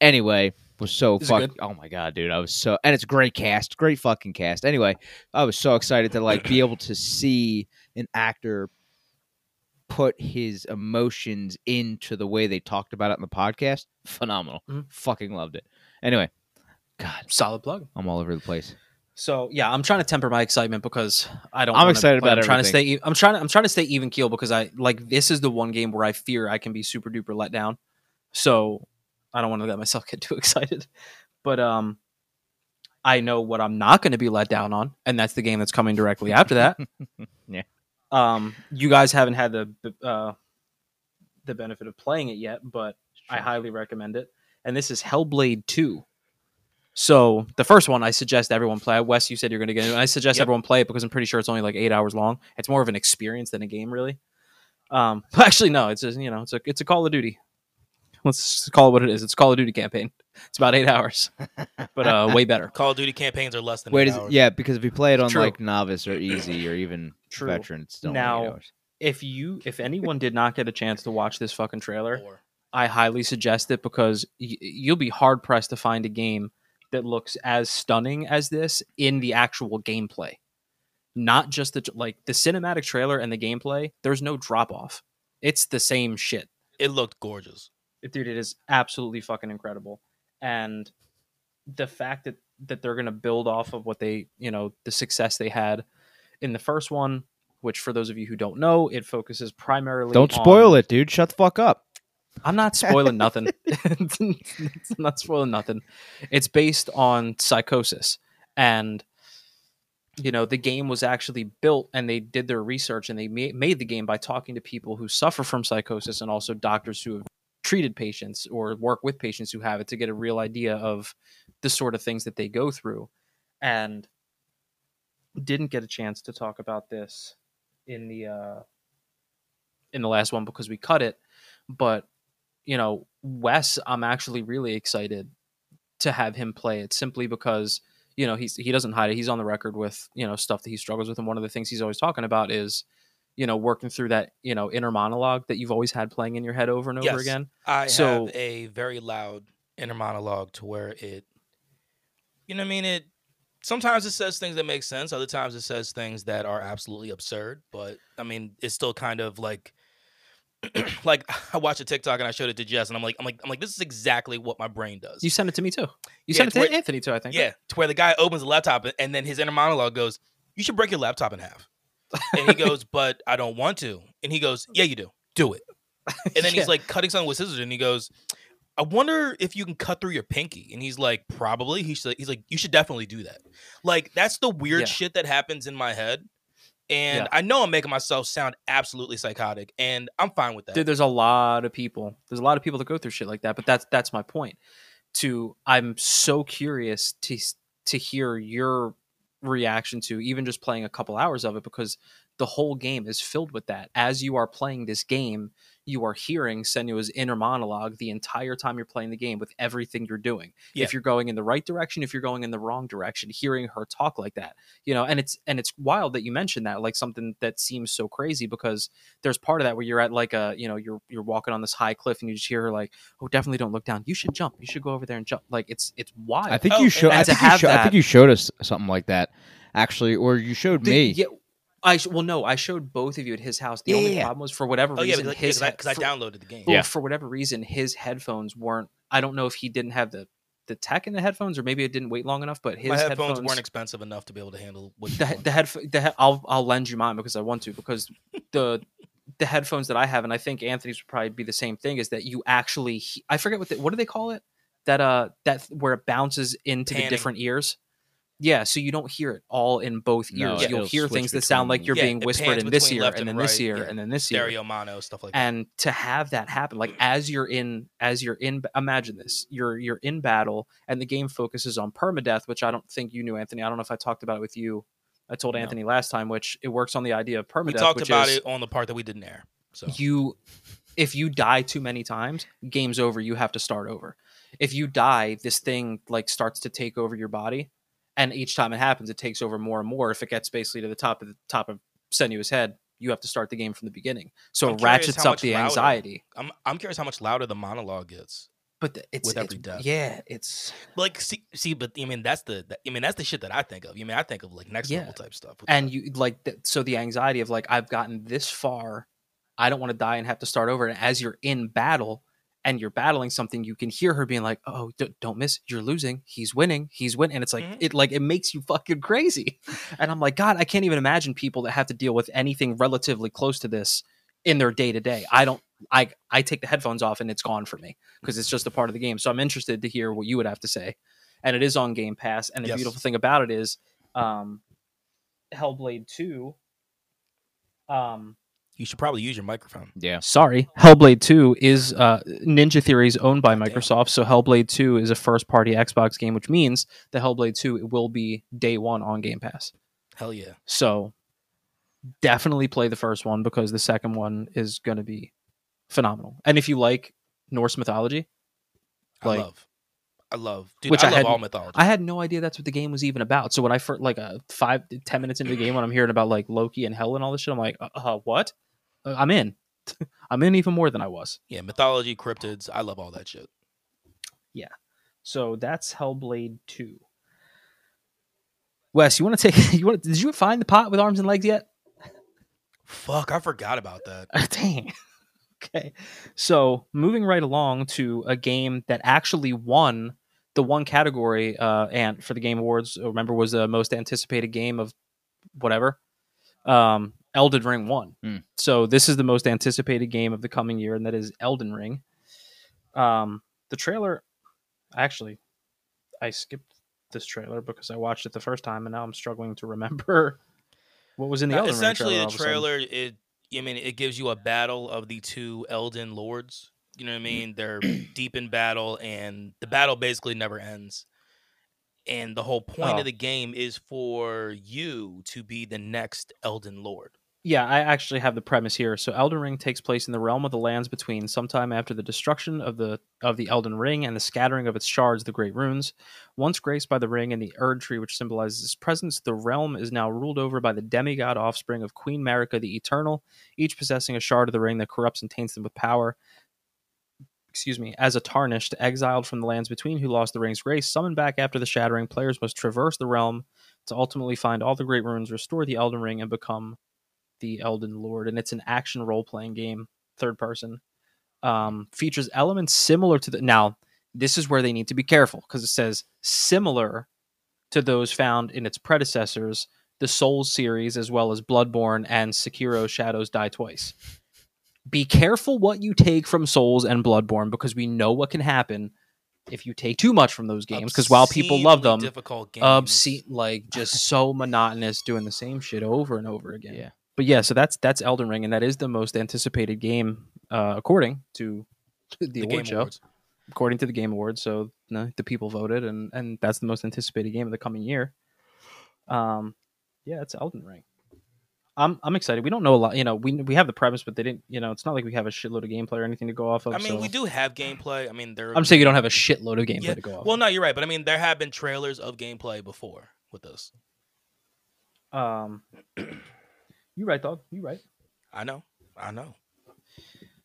anyway was so Is it fuck. Oh my god, dude! I was so and it's great cast, great fucking cast. Anyway, I was so excited to like be able to see an actor put his emotions into the way they talked about it in the podcast. Phenomenal. Mhm. Fucking loved it. Anyway, God, Solid plug. I'm all over the place. So yeah, I'm trying to temper my excitement because I don't. I'm excited about I'm trying to stay. I'm trying. To, I'm trying to stay even keel because I like this is the one game where I fear I can be super duper let down. So I don't want to let myself get too [LAUGHS] excited. But um, I know what I'm not going to be let down on, and that's the game that's coming directly after that. [LAUGHS] Yeah. Um, you guys haven't had the uh, the benefit of playing it yet, but I highly recommend it. And this is Hellblade 2. So the first one, I suggest everyone play. Wes, you said you're going to get it. I suggest Yep. everyone play it because I'm pretty sure it's only like eight hours long. It's more of an experience than a game, really. Um, [LAUGHS] actually, no, it's a, you know, it's a it's a Call of Duty. Let's call it what it is. It's a Call of Duty campaign. It's about eight hours, [LAUGHS] but uh, way better. Call of Duty campaigns are less than Wait, eight is hours. yeah, because if you play it on True. like novice or easy or even True. veteran, it's still Now- only. If you, if anyone did not get a chance to watch this fucking trailer, Or- I highly suggest it because y- you'll be hard pressed to find a game that looks as stunning as this in the actual gameplay. Not just the like the cinematic trailer and the gameplay. There's no drop off. It's the same shit. It looked gorgeous. dude it is absolutely fucking incredible and the fact that that they're going to build off of what they you know the success they had in the first one which for those of you who don't know it focuses primarily Don't spoil on- it, dude. Shut the fuck up. i'm not spoiling nothing [LAUGHS] [LAUGHS] i'm not spoiling nothing it's based on psychosis and you know the game was actually built and they did their research and they ma- made the game by talking to people who suffer from psychosis and also doctors who have treated patients or work with patients who have it to get a real idea of the sort of things that they go through and didn't get a chance to talk about this in the uh in the last one because we cut it but you know wes i'm actually really excited to have him play it simply because you know he's he doesn't hide it he's on the record with you know stuff that he struggles with and one of the things he's always talking about is you know working through that you know inner monologue that you've always had playing in your head over and over Yes. again I So- have a very loud inner monologue to where it, you know, I mean, it. Sometimes it says things that make sense. Other times it says things that are absolutely absurd. But I mean, it's still kind of like, [CLEARS THROAT] like I watched a TikTok and I showed it to Jess, and I'm like, I'm like, I'm like, this is exactly what my brain does. you sent it to me too you Yeah, sent it to where- anthony too i think Yeah, to where the guy opens the laptop and- and then his inner monologue goes, "You should break your laptop in half." And he goes, [LAUGHS] "But I don't want to." And he goes, [LAUGHS] "Yeah, you do. Do it." And then Yeah. he's like cutting something with scissors, and he goes, "I wonder if you can cut through your pinky." And he's like, "Probably." He's like, "He's like, you should definitely do that." Like that's the weird Yeah. shit that happens in my head, and Yeah. I know I'm making myself sound absolutely psychotic, and I'm fine with that. dude there's a lot of people there's a lot of people that go through shit like that but that's that's my point to i'm so curious to to hear your reaction to even just playing a couple hours of it because the whole game is filled with that as you are playing this game you are hearing Senua's inner monologue the entire time you're playing the game with everything you're doing. Yeah. If you're going in the right direction, if you're going in the wrong direction, hearing her talk like that, you know, and it's and it's wild that you mentioned that, like something that seems so crazy because there's part of that where you're at like a, you know, you're you're walking on this high cliff and you just hear her like, oh, definitely don't look down. You should jump. You should go over there and jump. Like it's it's wild. Oh, I think Oh, you showed. I think you, have I think you showed us something like that, actually, or you showed The- me. Yeah, I sh- well no, I showed both of you at his house. The Yeah, only yeah, yeah. problem was for whatever oh yeah, reason because his I, 'cause I for- downloaded the game. well, Yeah. for whatever reason, his headphones weren't. I don't know if he didn't have the the tech in the headphones, or maybe it didn't wait long enough. But his My headphones, weren't expensive enough to be able to handle what the, want. the head the head I'll I'll lend you mine because I want to because the the headphones that I have and I think Anthony's would probably be the same thing is that you actually he- I forget what the, what do they call it that uh that where it bounces into Panning. the different ears. Yeah, so you don't hear it all in both No, ears. yeah, You'll hear switch things that sound like you're Yeah, being whispered in this between ear left and and then this ear yeah. and then this ear stereo mono stuff like that. and to have that happen like as you're in as you're in imagine this you're you're in battle and the game focuses on permadeath which i don't think you knew anthony i don't know if i talked about it with you i told No. anthony last time which it works on the idea of permadeath We talked which about is it on the part that we didn't air. So you if you die too many times game's over you have to start over if you die this thing like starts to take over your body and each time it happens it takes over more and more if it gets basically to the top of the top of Senua's head you have to start the game from the beginning so it ratchets up the louder- anxiety I'm I'm curious how much louder the monologue gets. but the, it's With every it's- death. yeah it's Like see, see, but I mean that's the that- I mean that's the shit that I think of. You mean I think of like next Yeah. level type stuff. and that. you like th- so the anxiety of like i've gotten this far i don't want to die and have to start over and as you're in battle and you're battling something you can hear her being like oh d- don't miss you're losing he's winning he's winning and it's like Mhm. it like it makes you fucking crazy [LAUGHS] and i'm like god i can't even imagine people that have to deal with anything relatively close to this in their day to day i don't i i take the headphones off and it's gone for me because it's just a part of the game so i'm interested to hear what you would have to say and it is on game pass and the Yes. beautiful thing about it is um hellblade 2 um you should probably use your microphone. Yeah. sorry hellblade 2 is uh ninja theory's owned by microsoft so hellblade 2 is a first party xbox game which means the hellblade 2 will be day one on game pass Hell yeah. so definitely play the first one because the second one is going to be phenomenal and if you like norse mythology Like- I love. I love. Dude, Which I, I love hadn't- all mythology. i had no idea that's what the game was even about so when i first like a five ten minutes into the game when i'm hearing about like loki and hell and all this shit i'm like uh, uh what Uh, i'm in [LAUGHS] i'm in even more than i was yeah, mythology, cryptids. I love all that shit. Yeah. So that's Hellblade 2. Wes, you want to take [LAUGHS] you want did you find the pot with arms and legs yet? Fuck, I forgot about that. [LAUGHS] Dang. Okay. So moving right along to a game that actually won the one category uh and for the game awards remember was the most anticipated game of whatever um elden ring won Hmm. so this is the most anticipated game of the coming year and that is elden ring um the trailer actually i skipped this trailer because i watched it the first time and now i'm struggling to remember [LAUGHS] what was in the Uh, elden essentially, ring the trailer, all of a sudden. trailer it I mean it gives you a battle of the two Elden Lords. You know what I mean? They're deep in battle, and the battle basically never ends. And the whole point Oh. of the game is for you to be the next Elden Lord. Yeah, I actually have the premise here. So Elden Ring takes place in the realm of the lands between sometime after the destruction of the of the Elden Ring and the scattering of its shards, the Great Runes. Once graced by the ring and the Erd tree which symbolizes its presence, the realm is now ruled over by the demigod offspring of Queen Marika the Eternal, each possessing a shard of the ring that corrupts and taints them with power. Excuse me, as a tarnished, exiled from the lands between who lost the ring's grace, summoned back after the shattering, players must traverse the realm to ultimately find all the great runes, restore the Elden Ring, and become the Elden Lord, and it's an action role playing game, third person. Um, features elements similar to the. Now, this is where they need to be careful because it says similar to those found in its predecessors, the Souls series, as well as Bloodborne and Sekiro Shadows Die Twice. Be careful what you take from Souls and Bloodborne because we know what can happen if you take too much from those games. Because while people love them, difficult games. obscene, like just so [LAUGHS] monotonous, doing the same shit over and over again Yeah. But yeah, so that's that's Elden Ring, and that is the most anticipated game uh, according to [LAUGHS] the, the award Game show. Awards. According to the Game Awards, so no, the people voted, and and that's the most anticipated game of the coming year. Um, yeah, it's Elden Ring. I'm I'm excited. We don't know a lot, you know. We we have the premise, but they didn't, you know. It's not like we have a shitload of gameplay or anything to go off of. I mean, so- we do have gameplay. I mean, there. I'm saying you don't have a shitload of gameplay Yeah, to go off. Well, no, you're right, but I mean, there have been trailers of gameplay before with this. um, you right, dog. You right. I know, I know.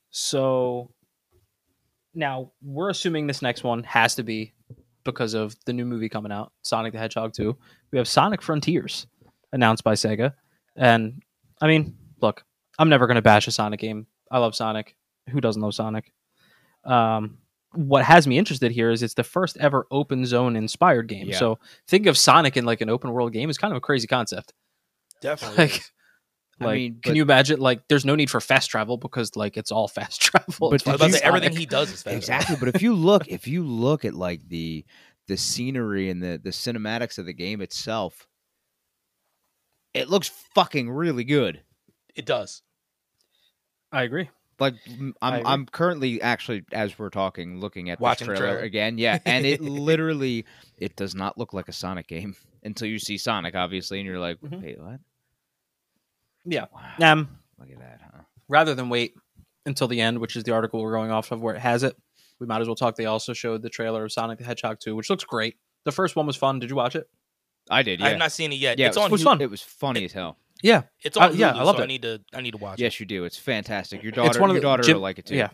So now we're assuming this next one has to be because of the new movie coming out, Sonic the Hedgehog 2. We have Sonic Frontiers announced by Sega. And I mean, look, I'm never going to bash a Sonic game. I love Sonic. Who doesn't love Sonic? Um, what has me interested here is it's the first ever open zone inspired game. Yeah. So think of Sonic in like an open world game is kind of a crazy concept. Definitely. Like, is. I mean, can but- you imagine? Like, there's no need for fast travel because like it's all [LAUGHS] fast travel. But It's did I was fucking about to say, everything Sonic. he does is fast. Exactly, but if you look, if you look at like the the scenery and the the cinematics of the game itself, it looks fucking really good. It does. I agree. Like I'm agree. I'm currently actually as we're talking looking at Watching the trailer, trailer. again. Yeah, and it [LAUGHS] literally it does not look like a Sonic game [LAUGHS] until you see Sonic, obviously, and you're like, Mhm. wait, what? Yeah. Wow, Um, look at that, huh? rather than wait until the end, which is the article we're going off of where it has it, we might as well talk. They also showed the trailer of Sonic the Hedgehog 2, which looks great. The first one was fun. Did you watch it? I did, Yeah. I have not seen it yet. yeah, it's it on. was Hulu. fun. It was funny as hell. Yeah. It's on. Uh, yeah, Hulu, I love so it. I need to. I need to watch. Yes, you do. It's fantastic. Your daughter. It's daughter, one of your the- daughter Jim- will like it too. Yeah.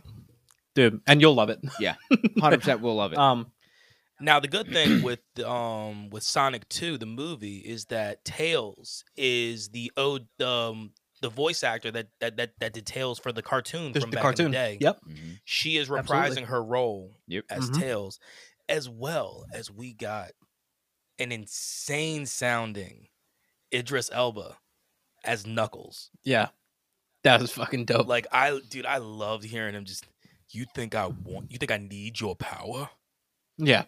Dude, and you'll love it. Yeah, [LAUGHS] hundred percent we'll love it. Um, Now the good thing with um with Sonic 2 the movie is that Tails is the ode um the voice actor that that that, that did Tails for the cartoon there's from the back cartoon. in the day. Yep. Mhm. She is Absolutely. reprising her role Yep. as Mhm. Tails as well as we got an insane sounding Idris Elba as Knuckles. Yeah. That was fucking dope. Like I dude I loved hearing him just you think I want you think I need your power? Yeah,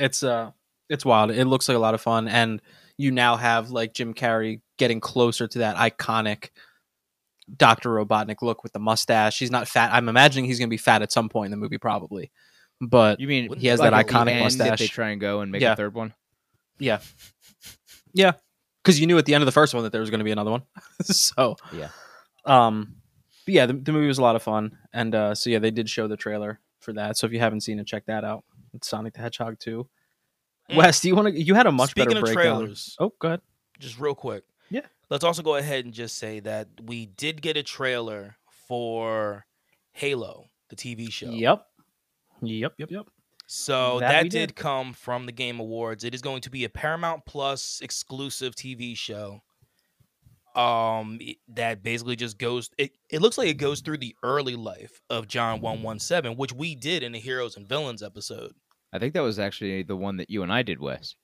it's uh, it's wild. It looks like a lot of fun, and you now have like Jim Carrey getting closer to that iconic Doctor Robotnik look with the mustache. He's not fat. I'm imagining he's gonna be fat at some point in the movie, probably. But You mean he has like that iconic mustache. they try and go and make Yeah. a third one. yeah, yeah, because you knew at the end of the first one that there was gonna be another one. [LAUGHS] so Yeah. um, but yeah, the, the movie was a lot of fun, and uh, so yeah, they did show the trailer for that. So if you haven't seen it, check that out. Sonic the Hedgehog 2. Mm. Wes, do you want to? You had a much Speaking better of breakdown. trailers, Oh, go ahead. just real quick. Yeah. Let's also go ahead and just say that we did get a trailer for Halo, the TV show. Yep. Yep. Yep. Yep. So That that, did did. come from the Game Awards. It is going to be a Paramount Plus exclusive TV show. Um that basically just goes it, it looks like it goes through the early life of John 117 which we did in the Heroes and Villains episode. I think that was actually the one that you and I did, Wes.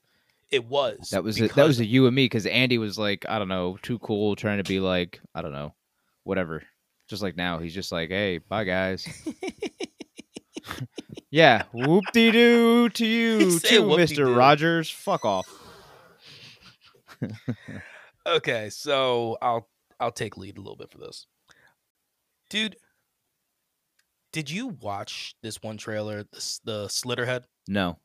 It was. That was a, that was a you and me because Andy was like, I don't know, too cool, trying to be like, I don't know, whatever. Just like now, he's just like, hey, bye guys. [LAUGHS] yeah, whoop de doo to [LAUGHS] you too. Mister Rogers. Fuck off. [LAUGHS] Okay, so I'll I'll take lead a little bit for this. Dude, did you watch this one trailer, the, the Slitterhead? No,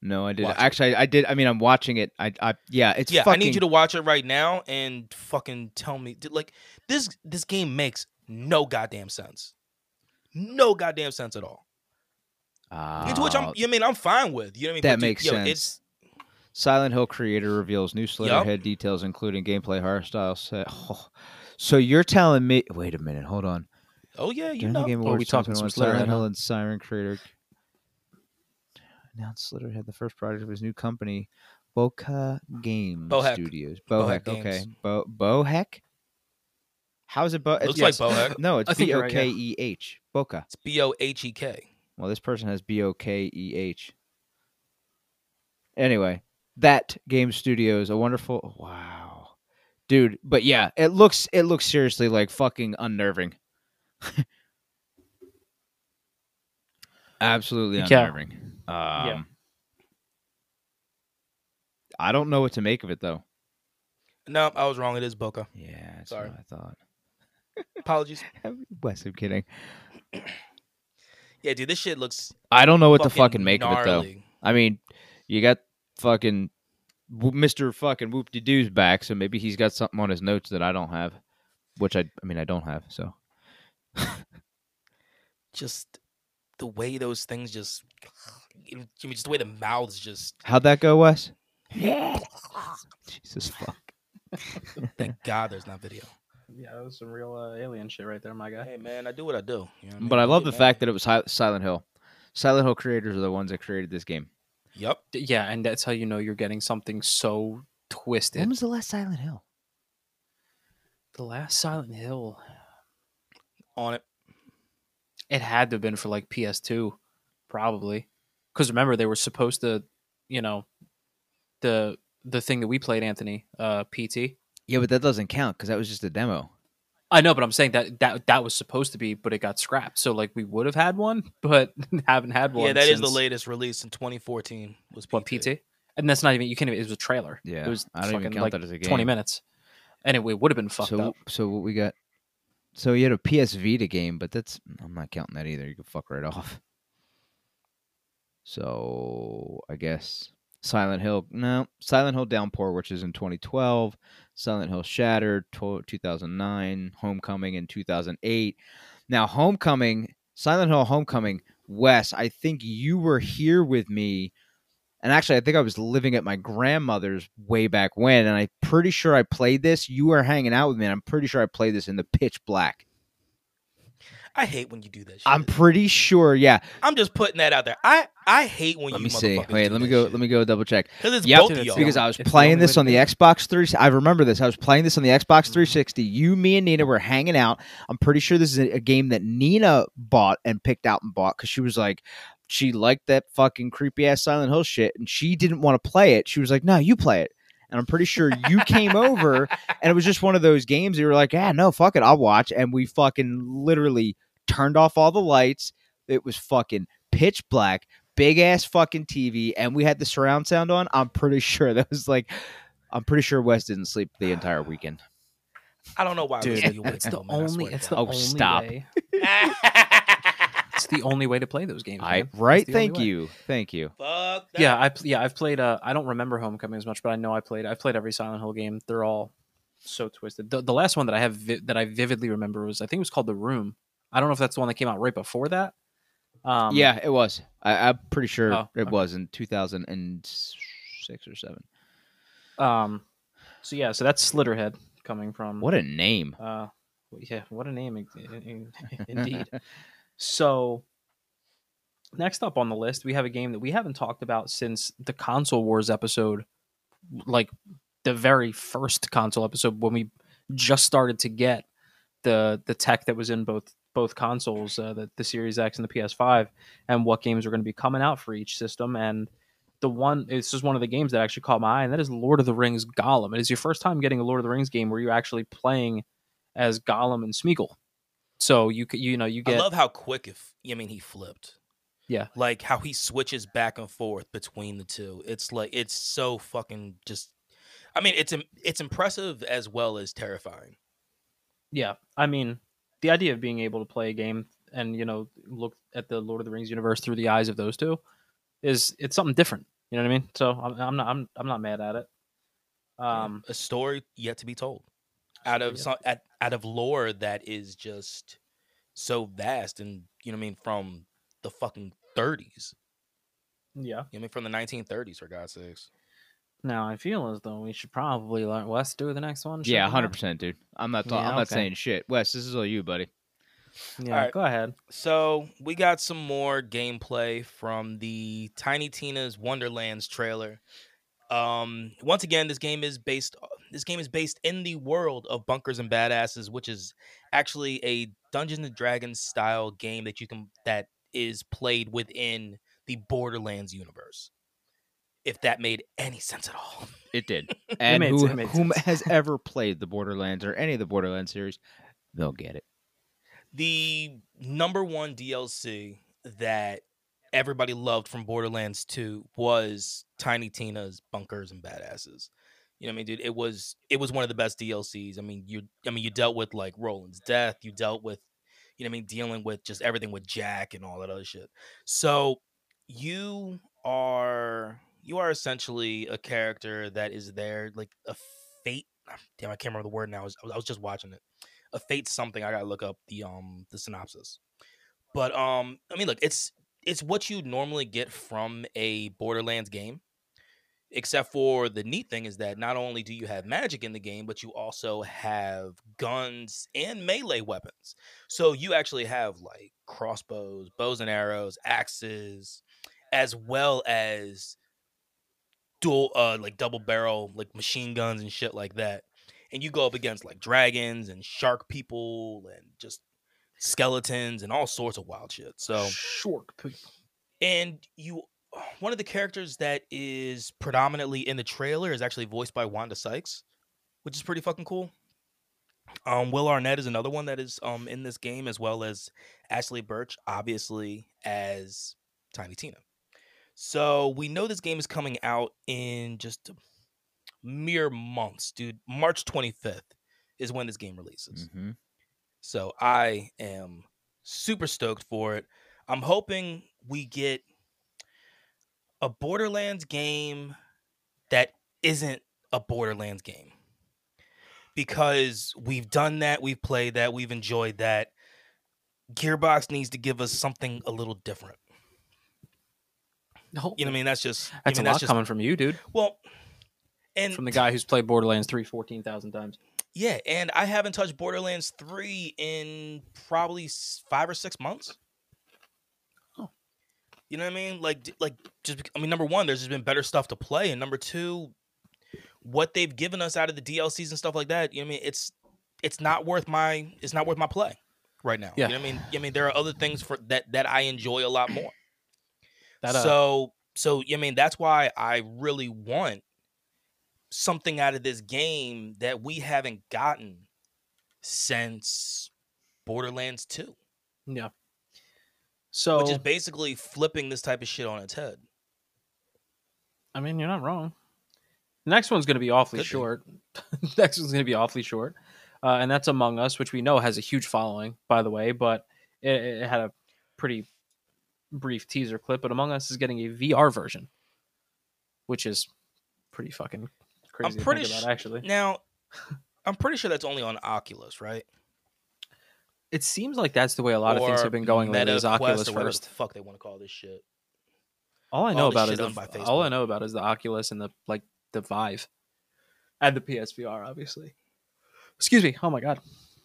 no, I did. Watch. Actually, I, I did. I mean, I'm watching it. I, I, yeah, it's yeah, fucking. I need you to watch it right now and fucking tell me dude, like this this game makes no goddamn sense. No goddamn sense at all. Uh, Into which I'm Ah, you mean I'm fine with. You know what I mean? That But, dude, makes yo, sense. It's Silent Hill creator reveals new Slitterhead details, including gameplay, hairstyle set. [LAUGHS] Oh. So you're telling me? Wait a minute. Hold on. oh yeah, you During the know. Game Oh, we Awards talking some 2021, Silent Slitterhead, Hill and Siren creator announced Slitterhead, the first project of his new company, Boca Game Bohec. Studios. Bohec Bohec. Okay. Games. Bo Bohec. How's it? Bo- Looks yes. like Bohec. No, it's I think B you're O right, K yeah. E H. Boca. It's B O H E K. Well, this person has B O K E H. Anyway, that game studio is a wonderful. Wow, dude. But yeah, it looks it looks seriously like fucking unnerving. Absolutely Yeah. unnerving. Um, I don't know what to make of it though. No, I was wrong. It is Boca. Yeah, that's Sorry. what I thought. Apologies. [LAUGHS] Wes, I'm kidding. Yeah, dude, this shit looks I don't know what to fucking fucking make of it though. I mean, you got fucking Mr. fucking Whoop de Doo's back, so maybe he's got something on his notes that I don't have, which I I mean I don't have. So [LAUGHS] Just the way those things just [SIGHS] you know, just the way the mouths just how'd that go, Wes? Jesus fuck. [LAUGHS] thank God there's not video. Yeah, that was some real uh, alien shit right there, my guy. Hey man, I do what I do. You know what But I mean? love Get the mad. fact that it was Silent Hill. Silent Hill creators are the ones that created this game. Yep. Yeah, and that's how you know you're getting something so twisted. When was the last Silent Hill? the last Silent Hill? On it. It had to have been for like PS2, probably. Because remember, they were supposed to, you know, the the thing that we played, Anthony, uh, PT. Yeah, but that doesn't count because that was just a demo. I know, but I'm saying that that that was supposed to be, but it got scrapped. So like we would have had one, [LAUGHS] but [LAUGHS] haven't had one. Yeah, that is the latest release in 2014 was PT. What PT? And that's not even you can't even. It was a trailer. Yeah, it was I don't even count like that as a game. twenty minutes, and it, it would have been fucked so up. so what we got? So you had a PS Vita game, but that's I'm not counting that either. You can fuck right off. So I guess Silent Hill. No, Silent Hill Downpour, which is in 2012. Silent Hill Shattered, tw- 2009. Homecoming in 2008. Now Homecoming, Silent Hill Homecoming. Wes, I think you were here with me. And actually, I think I was living at my grandmother's way back when, and I'm pretty sure I played this. You were hanging out with me, and I'm pretty sure I played this in the pitch black. I hate when you do that shit. I'm pretty sure, yeah. I'm just putting that out there. I I hate when Let you me see. Wait, let me go. shit. Let me go double check. Cuz it's Yep, both of y'all. Because I was It's playing this on the. Xbox 3. I remember this. I was playing this on the Xbox 360. You, me, and Nina were hanging out. I'm pretty sure this is a, a game that Nina bought and picked out and bought because she was like, she liked that fucking creepy ass Silent Hill shit, and she didn't want to play it. She was like, "No, you play it." And I'm pretty sure you came over, [LAUGHS] and it was just one of those games. You were like, "Yeah, no, fuck it, I'll watch." And we fucking literally turned off all the lights. It was fucking pitch black, big ass fucking TV, and we had the surround sound on. I'm pretty [LAUGHS] sure that was like, I'm pretty sure Wes didn't sleep the entire weekend. I don't know why Dude, listen it's the though, man, I only. It's the God. Oh, only stop. way. [LAUGHS] It's the only way to play those games. I right? It's the only Thank you, thank you. Fuck that. Yeah, I yeah I've played. Uh, I don't remember Homecoming as much, but I know I played. I've played every Silent Hill game. They're all so twisted. The, the last one that I have vi- that I vividly remember was I think it was called The Room. I don't know if that's the one that came out right before that. Um, yeah, it was. I, I'm pretty sure Oh, it okay. was in 2006 or seven. Um. So yeah, so that's Slitterhead coming from What a name! Uh, yeah, what a name, in- in- [LAUGHS] indeed. so, next up on the list, we have a game that we haven't talked about since the console wars episode, like the very first console episode when we just started to get the the tech that was in both both consoles, uh, the the Series X and the PS5, and what games are going to be coming out for each system. And the one it's just one of the games that actually caught my eye, and that is Lord of the Rings Gollum. It is your first time getting a Lord of the Rings game where you're actually playing as Gollum and Smeagol. So you you know you get I love how quick if I mean he flipped. Yeah. Like how he switches back and forth between the two. It's like it's so fucking just I mean it's it's impressive as well as terrifying. Yeah, I mean, the idea of being able to play a game and you know look at the Lord of the Rings universe through the eyes of those two is it's something different. You know what I mean? So I'm, I'm not I'm I'm not mad at it. Um, a story yet to be told. Out of some at, out of lore that is just so vast and you know what I mean from the fucking 30s. yeah. You know I mean from the 1930s for God's sakes. Now I feel as though we should probably let Wes do the next one. Yeah, hundred percent, dude. I'm not. Yeah, I'm not saying shit. Wes, this is all you, buddy. Yeah, Alright. go ahead. So we got some more gameplay from the Tiny Tina's Wonderlands trailer. Um, once again, this game is based. This game is based in the world of Bunkers and Badasses, which is actually a Dungeons and Dragons style game that you can that is played within the Borderlands universe. If that made any sense at all. [LAUGHS] It did. [LAUGHS] And made- who, it made whom has [LAUGHS] ever played the Borderlands or any of the Borderlands series, they'll get it. the number one DLC that everybody loved from Borderlands 2 was Tiny Tina's Bunkers and Badasses. You know what I mean, dude? It was it was one of the best DLCs. I mean, you I mean, you dealt with like Roland's death, you dealt with you know what I mean, dealing with just everything with Jack and all that other shit. So, you are you are essentially a character that is there like a fate damn I can't remember the word now. I was, I was just watching it a fate something i gotta look up the um the synopsis but um i mean look it's it's what you normally get from a borderlands game except for the neat thing is that not only do you have magic in the game but you also have guns and melee weapons so you actually have like crossbows bows and arrows axes as well as dual uh like double barrel like machine guns and shit like that and you go up against like dragons and shark people and just skeletons and all sorts of wild shit. So shark people. and you [SIGHS] one of the characters that is predominantly in the trailer is actually voiced by Wanda Sykes, which is pretty fucking cool. Um, Will Arnett is another one that is um in this game, as well as Ashly Burch, obviously as Tiny Tina. So we know this game is coming out in just mere months, dude. March 25th is when this game releases. Mm-hmm. So I am super stoked for it. I'm hoping we get a Borderlands game that isn't a Borderlands game. Because we've done that, we've played that, we've enjoyed that. Gearbox needs to give us something a little different. No, You know what I mean? That's just I that's mean, a lot that's just coming from you, dude. well and From the guy who's played Borderlands 3 14,000 times. Yeah, and I haven't touched Borderlands 3 in probably 5 or 6 months. Oh. You know what I mean? Like like just I mean number 1 there's just been better stuff to play and number 2 what they've given us out of the DLCs and stuff like that, you know what I mean? It's it's not worth my it's not worth my play right now. Yeah. You know what I mean? I mean there are other things for that that I enjoy a lot more. That, uh, so so I mean that's why I really want something out of this game that we haven't gotten since Borderlands 2, Yeah. So, which is basically flipping this type of shit on its head. I mean, you're not wrong. The next one's going to be awfully Could be. short. [LAUGHS] next one's going to be awfully short. Uh, and that's Among Us, which we know has a huge following, by the way, but it, it had a pretty brief teaser clip. But Among Us is getting a VR version, which is pretty fucking crazy pretty think sh- about, actually. Now, [LAUGHS] I'm pretty sure that's only on Oculus, right? It seems like that's the way a lot of things have been going lately. Is Oculus or first. the fuck they want to call this shit. All I know this about is the, all I know about is the Oculus and the like the Vive and the PSVR, obviously. Excuse me. Oh my god.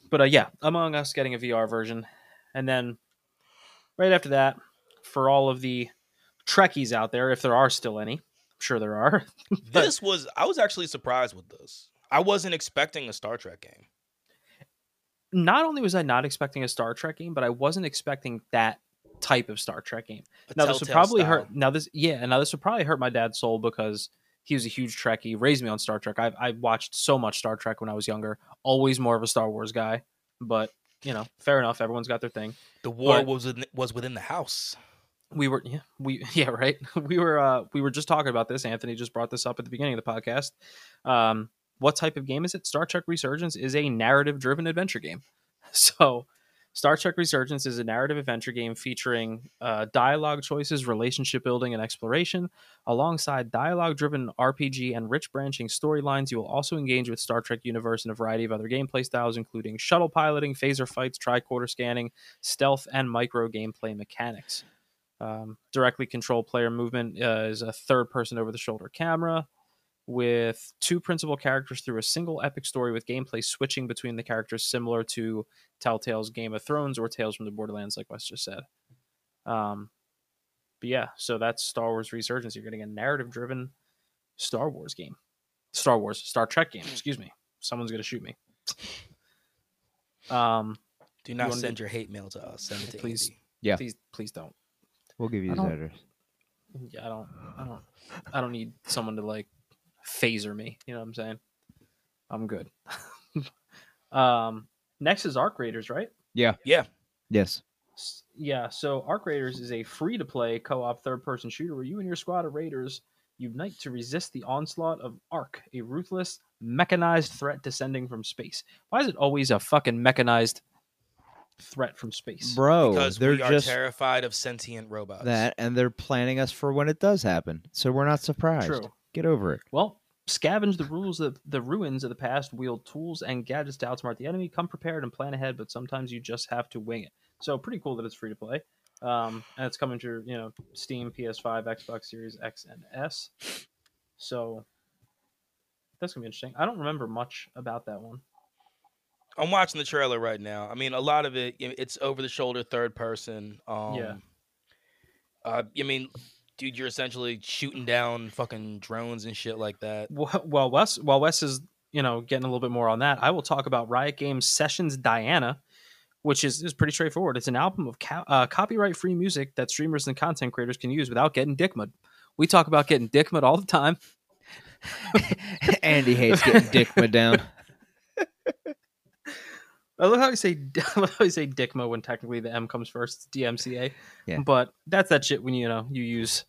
But uh, yeah, Among Us getting a VR version, and then right after that, for all of the Trekkies out there, if there are still any, I'm sure there are. [LAUGHS] But- This was I was actually surprised with this. I wasn't expecting a Star Trek game. Not only was I not expecting a Star Trek game, but I wasn't expecting that type of Star Trek game. A now this would probably style. hurt. Now this, yeah, now this would probably hurt my dad's soul because he was a huge Trekkie, raised me on Star Trek. I I watched so much Star Trek when I was younger. Always more of a Star Wars guy, but you know, fair enough. Everyone's got their thing. The war But- was within, was within the house. We were yeah we [LAUGHS] yeah right? [LAUGHS] We were uh we were just talking about this. Anthony just brought this up at the beginning of the podcast. Um what type of game is it? Star trek resurgence is a narrative driven adventure game. [LAUGHS] So star trek resurgence is a narrative adventure game featuring uh, dialogue choices relationship building and exploration. Alongside dialogue driven rpg and rich branching storylines you will also engage with star trek universe and a variety of other gameplay styles including shuttle piloting phaser fights tricorder scanning stealth and micro gameplay mechanics um, directly control player movement uh, is a third person over the shoulder camera with two principal characters through a single epic story with gameplay switching between the characters similar to Telltale's Game of Thrones or Tales from the Borderlands, like Wes just said. Um, but yeah, so that's Star Wars Resurgence. You're getting a narrative driven Star Wars game. Star Wars, Star Trek game, excuse me. Someone's going to shoot me. Um, Do not wanna send do- your hate mail to us. Send it to Please. Andy. Yeah. please, please don't. We'll give you I his address. Yeah, I don't, I don't, I don't need someone to like phaser me. You know what I'm saying? I'm good. [LAUGHS] um, next is Arc Raiders, right? Yeah. Yeah. Yes. Yeah. So Arc Raiders is a free-to-play co-op third-person shooter where you and your squad of raiders unite to resist the onslaught of Arc, a ruthless mechanized threat descending from space. Why is it always a fucking mechanized threat from space? Bro, because they're we are just terrified of sentient robots. that and they're planning us for when it does happen. So we're not surprised. True. Get over it. Well, scavenge the rules of the ruins of the past, wield tools and gadgets to outsmart the enemy, come prepared and plan ahead, but sometimes you just have to wing it. So pretty cool that it's free to play. Um, and it's coming to you know Steam, PS5, Xbox Series X and S. So that's gonna be interesting. I don't remember much about that one. I'm watching the trailer right now. I mean, a lot of it, it's over the shoulder, third person. Um, Yeah. Uh, I mean, dude, you're essentially shooting down fucking drones and shit like that. Wh- While Wes, while Wes is you know getting a little bit more on that, I will talk about Riot Games Sessions Diana, which is is pretty straightforward. It's an album of co- uh, copyright free music that streamers and content creators can use without getting dick mud. We talk about getting dick mud all the time. [LAUGHS] Andy hates getting dickma down. [LAUGHS] I love how you say [LAUGHS] I love how you say dickmo when technically the M comes first. It's DMCA. Yeah. But that's that shit when you know you use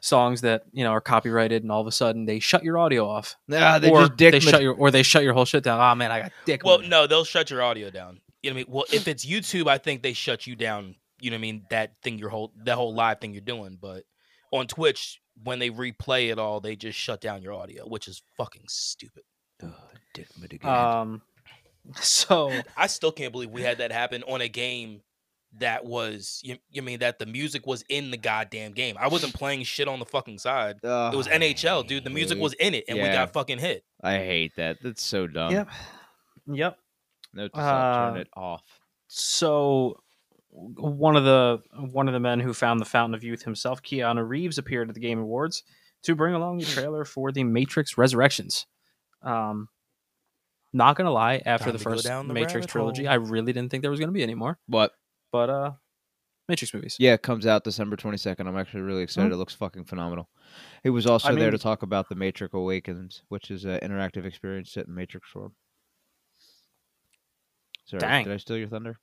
songs that you know are copyrighted and all of a sudden they shut your audio off. Ah, they or just dick they shut your or they shut your whole shit down. Oh man, I got dick. Well, no, they'll shut your audio down. You know what I mean? Well, if it's YouTube, I think they shut you down. You know what I mean? That thing, your whole that whole live thing you're doing. But on Twitch, when they replay it all, they just shut down your audio, which is fucking stupid. dickma again. Um [LAUGHS] so I still can't believe we had that happen on a game that was you, you mean that the music was in the goddamn game. I wasn't playing shit on the fucking side. It was NHL, dude. The music hate- was in it and we got fucking hit. I hate that. That's so dumb. Yep. Yep. No to self, turn Uh, it off. So one of the one of the men who found the fountain of youth himself, Keanu Reeves, appeared at the Game Awards to bring along the [LAUGHS] trailer for the Matrix Resurrections. Um, not gonna lie, after Time the to go first down the Matrix rabbit trilogy, hole. I really didn't think there was gonna be any more. What? But uh, Matrix movies. Yeah, it comes out December 22nd. I'm actually really excited. It looks fucking phenomenal. He was also I there to mean- talk about the Matrix Awakens, which is an interactive experience set in Matrix form. Sorry, Dang. did I steal your thunder?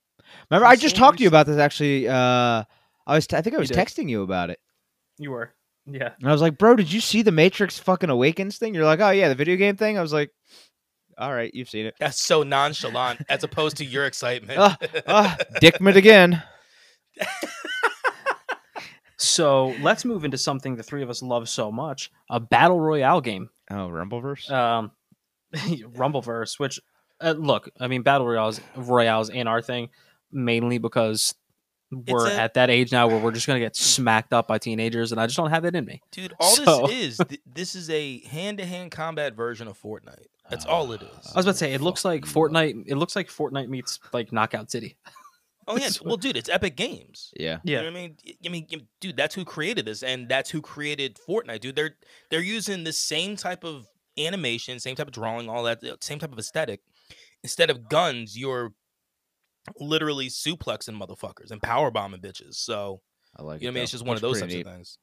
Remember, I just talked to you about this actually. Uh, I was, t- I think I was did. texting you about it, You were. Yeah. and I was like, "Bro, did you see the Matrix fucking Awakens thing?" You're like, "Oh yeah, the video game thing." I was like, "All right, you've seen it." That's so nonchalant as opposed to your excitement. Ah, Ah, Dickman again. So let's move into something the three of us love so much: a battle royale game. Oh, Rumbleverse. um [LAUGHS] rumbleverse which uh, look i mean battle royales royales ain't our thing mainly because we're a- at that age now where we're just gonna get smacked up by teenagers and i just don't have it in me Dude, all So- this is th- this is a hand-to-hand combat version of Fortnite. That's all it is. i was about to say it looks like Fuck up. fortnite it looks like fortnite meets like knockout city [LAUGHS] Oh yeah, [LAUGHS] well, dude, it's Epic Games. yeah. You know I mean? Y- I mean, dude, that's who created this, and that's who created Fortnite, dude. They're they're using the same type of animation, same type of drawing, all that, same type of aesthetic. Instead of guns, you're literally suplexing motherfuckers and power bombing bitches. So I like you know I mean? It's just one of those pretty types of neat. things.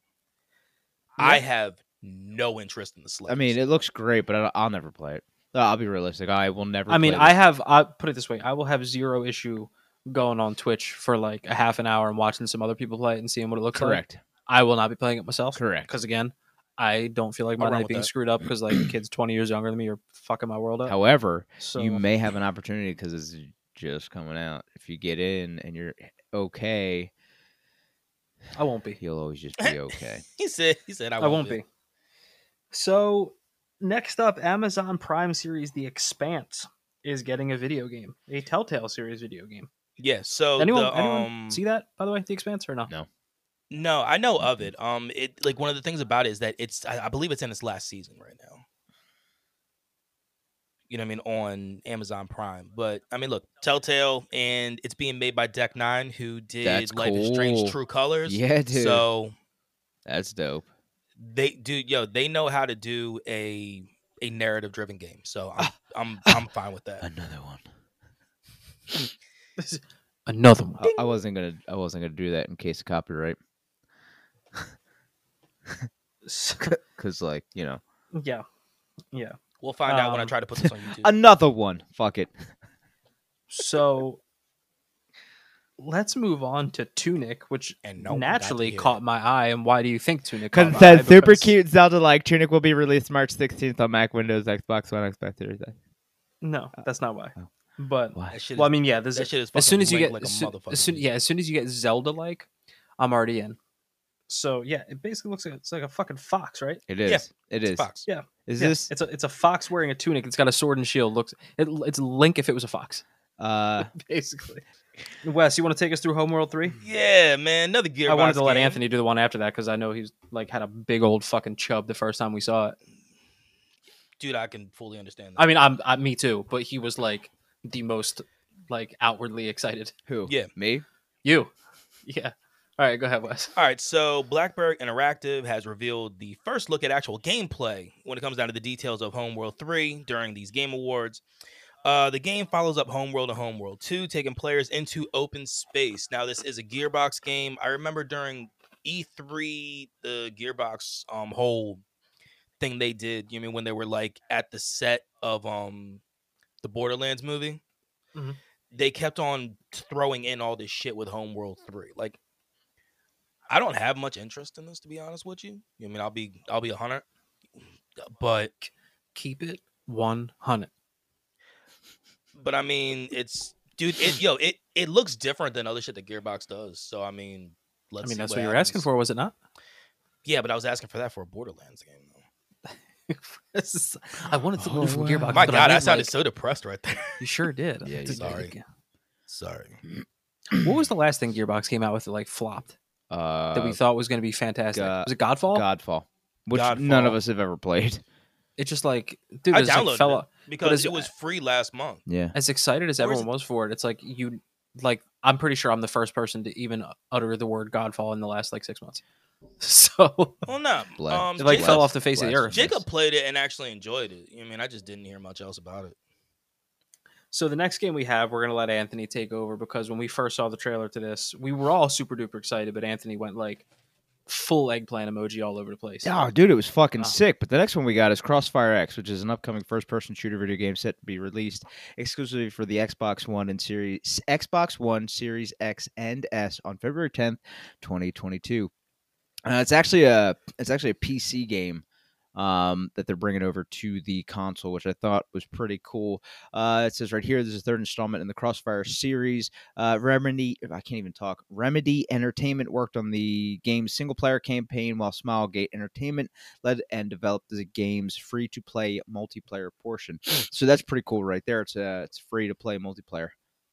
I have no interest in the Slayers. I mean, it looks great, but I, I'll never play it. Uh, I'll be realistic. I will never. I mean, play I have. I put it this way: I will have zero issue going on Twitch for like a half an hour and watching some other people play it and seeing what it looks like. correct. I will not be playing it myself. Correct. Because again, I don't feel like my life being that. screwed up because like kids twenty years younger than me are fucking my world up. However, so you may have an opportunity because it's just coming out. If you get in and you're okay, I won't be. you'll always just be okay. [LAUGHS] he said he said I, I won't be. So next up, Amazon Prime series The Expanse is getting a video game, a Telltale series video game. Yeah. So anyone, the, anyone um, see that by the way, The Expanse or no? No. No, I know of it. Um, it like one of the things about it is that it's I, I believe it's in its last season right now. You know what I mean on Amazon Prime, but I mean look, Telltale, and it's being made by Deck Nine, who did That's Life is Strange. True Colors. Yeah, dude. So That's dope. They do, yo, they know how to do a a narrative driven game. So I'm I'm [LAUGHS] I'm fine with that. Another one. [LAUGHS] Another one. I, I wasn't gonna. I wasn't gonna do that in case of copyright, [LAUGHS] because like you know, yeah, yeah. We'll find out when I Um, try to put this on YouTube. another one. Fuck it. So let's move on to Tunic, which And no one got to naturally caught my eye. And why do you think Tunic? Because Caught it my eye? says super Because- cute Zelda like Tunic will be released March 16th on Mac, Windows, Xbox One, Xbox Series X. No, that's not why. oh. But What? That well, I mean, yeah. There's that shit is as soon as you get like a as soon, as soon, yeah, as soon as you get Zelda like, I'm already in. So yeah, it basically looks like it's like a fucking fox, right? It is. Yeah, it it's is. Fox. Yeah. Is Yeah, this? It's a it's a fox wearing a tunic. It's got a sword and shield. Looks it, it's Link if it was a fox, Uh, [LAUGHS] basically. Wes, you want to take us through Homeworld three? Yeah, man, another Gearbox I wanted to let game. Anthony do the one after that because I know he's like had a big old fucking chub the first time we saw it. Dude, I can fully understand that. I mean, I'm I, me too, but he was like the most like outwardly excited. who? Yeah. Me? You, [LAUGHS] yeah. All right, go ahead, Wes. All right, so Blackbird Interactive has revealed the first look at actual gameplay when it comes down to the details of Homeworld 3 during these Game Awards. Uh, the game follows up Homeworld and Homeworld 2, taking players into open space. Now, this is a Gearbox game. I remember during E3, the Gearbox um whole thing they did, you mean when they were like at the set of um the Borderlands movie, Mhm. they kept on throwing in all this shit with Homeworld 3. Like I don't have much interest in this to be honest with you. I mean, I'll be I'll be a hunter, but Keep it one hundred. But I mean, it's dude, it yo, it it looks different than other shit that Gearbox does. So I mean, let's. I mean, see that's what what you were asking for, was it not? Yeah, but I was asking for that for a Borderlands game. Though. [LAUGHS] I wanted something Oh, from wow. Gearbox. My God, I meant, sounded like- so depressed right there. You sure did. [LAUGHS] Yeah, you Did- did. Sorry. [CLEARS THROAT] What was the last thing Gearbox came out with that like flopped Uh, that we thought was going to be fantastic? Go- was it Godfall? Godfall, which none of us have ever played. It just like dude, I it's like downloaded fell it because as- it was free last month. Yeah. as excited as Where's everyone was for it. It's like you like I'm pretty sure I'm the first person to even utter the word Godfall in the last like six months. [LAUGHS] So Well, no, [LAUGHS] Bless. um, it like Jacob, fell off the face of the earth. Jacob played it and actually enjoyed it. I mean, I just didn't hear much else about it. So the next game we have, we're gonna let Anthony take over because when we first saw the trailer to this, we were all super duper excited, but Anthony went like full eggplant emoji all over the place. Oh, dude, it was fucking Oh. sick. But the next one we got is Crossfire X, which is an upcoming first-person shooter video game set to be released exclusively for the Xbox One and Series Xbox One, Series X, and S on February tenth, twenty twenty-two. Uh, it's actually a it's actually a PC game um, that they're bringing over to the console, which I thought was pretty cool. Uh, it says right here, this is the third installment in the Crossfire series. Uh, Remedy, I can't even talk. Remedy Entertainment worked on the game's single player campaign, while Smilegate Entertainment led and developed the game's free to play multiplayer portion. so that's pretty cool, right there. It's uh, it's free to play multiplayer.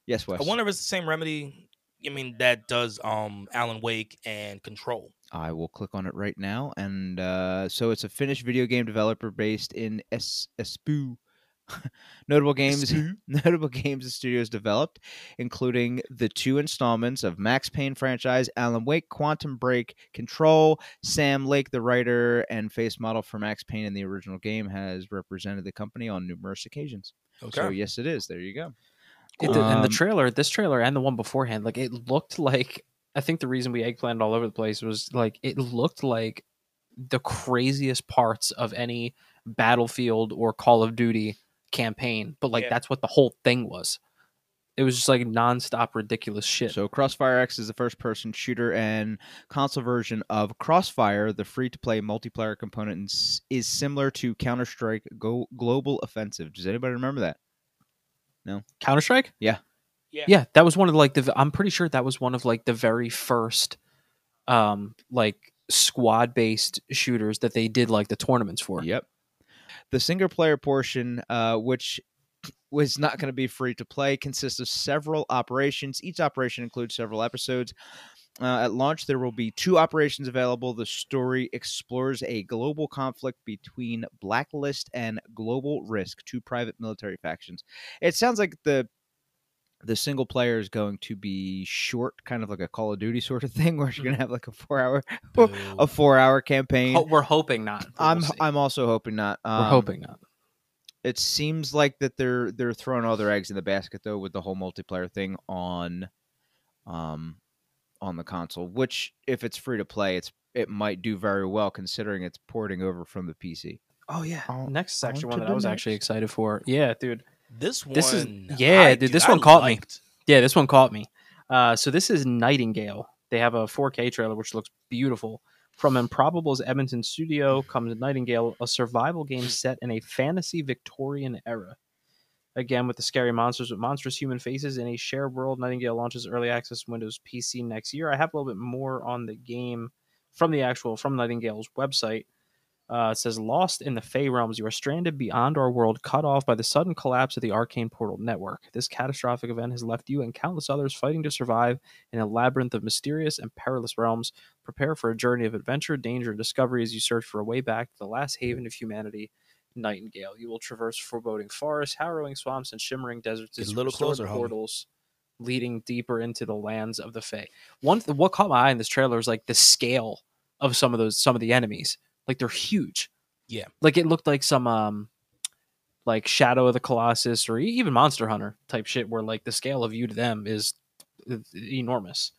Yes, Wes. I wonder if it's the same remedy. I mean, that does um Alan Wake and Control. I will click on it right now. And uh, so it's a Finnish video game developer based in es- Espoo, [LAUGHS] notable games [LAUGHS] notable games the studios developed, including the two installments of Max Payne franchise, Alan Wake, Quantum Break, Control. Sam Lake, the writer and face model for Max Payne in the original game, has represented the company on numerous occasions. Okay. So yes, it is. There you go. It did- and the Um, trailer, this trailer and the one beforehand, like it looked like. I think the reason we eggplanted all over the place was like it looked like the craziest parts of any Battlefield or Call of Duty campaign, but like Yeah. that's what the whole thing was. It was just like nonstop ridiculous shit. So Crossfire X is the first-person shooter and console version of Crossfire. The free-to-play multiplayer component is- is similar to Counter Strike Go- Global Offensive. Does anybody remember that? No. Counter Strike. Yeah. Yeah, that was one of the, like the. I'm pretty sure that was one of like the very first, um, like squad based shooters that they did like the tournaments for. Yep. The single player portion, uh, which [CLEARS THROAT] was not going to be free to play, consists of several operations. Each operation includes several episodes. Uh, at launch, there will be two operations available. The story explores a global conflict between Blacklist and Global Risk, two private military factions. It sounds like the the single player is going to be short, kind of like a Call of Duty sort of [LAUGHS] thing, where you're going to have like a four hour [LAUGHS] Boo. a four hour campaign. Ho- we're hoping not. I'm we'll. I'm also hoping not. we're Um, hoping not. It seems like that they're they're throwing all their eggs in the basket though with the whole multiplayer thing on, um, on the console. Which if it's free to play, it's it might do very well considering it's porting over from the PC. Oh yeah. on- next section on one that I the was actually excited for. Yeah, dude. This one, This is- yeah, I- dude, this I one caught me. Yeah, this one caught me. Uh, so this is Nightingale. They have a 4K trailer which looks beautiful. From Improbable's Edmonton studio comes Nightingale, a survival game set in a fantasy Victorian era. Again, with the scary monsters with monstrous human faces in a shared world, Nightingale launches early access Windows PC next year. I have a little bit more on the game from the actual from Nightingale's website. Uh, says, Lost in the Fae realms, you are stranded beyond our world, cut off by the sudden collapse of the arcane portal network. This catastrophic event has left you and countless others fighting to survive in a labyrinth of mysterious and perilous realms. Prepare for a journey of adventure, danger, and discovery as you search for a way back to the last haven of humanity, Nightingale. You will traverse foreboding forests, harrowing swamps, and shimmering deserts as little closer, the homie. portals leading deeper into the lands of the Fae. One, what caught my eye in this trailer is like the scale of some of those some of the enemies. Like they're huge. Yeah. Like it looked like some um like Shadow of the Colossus or even Monster Hunter type shit where like the scale of you to them is enormous.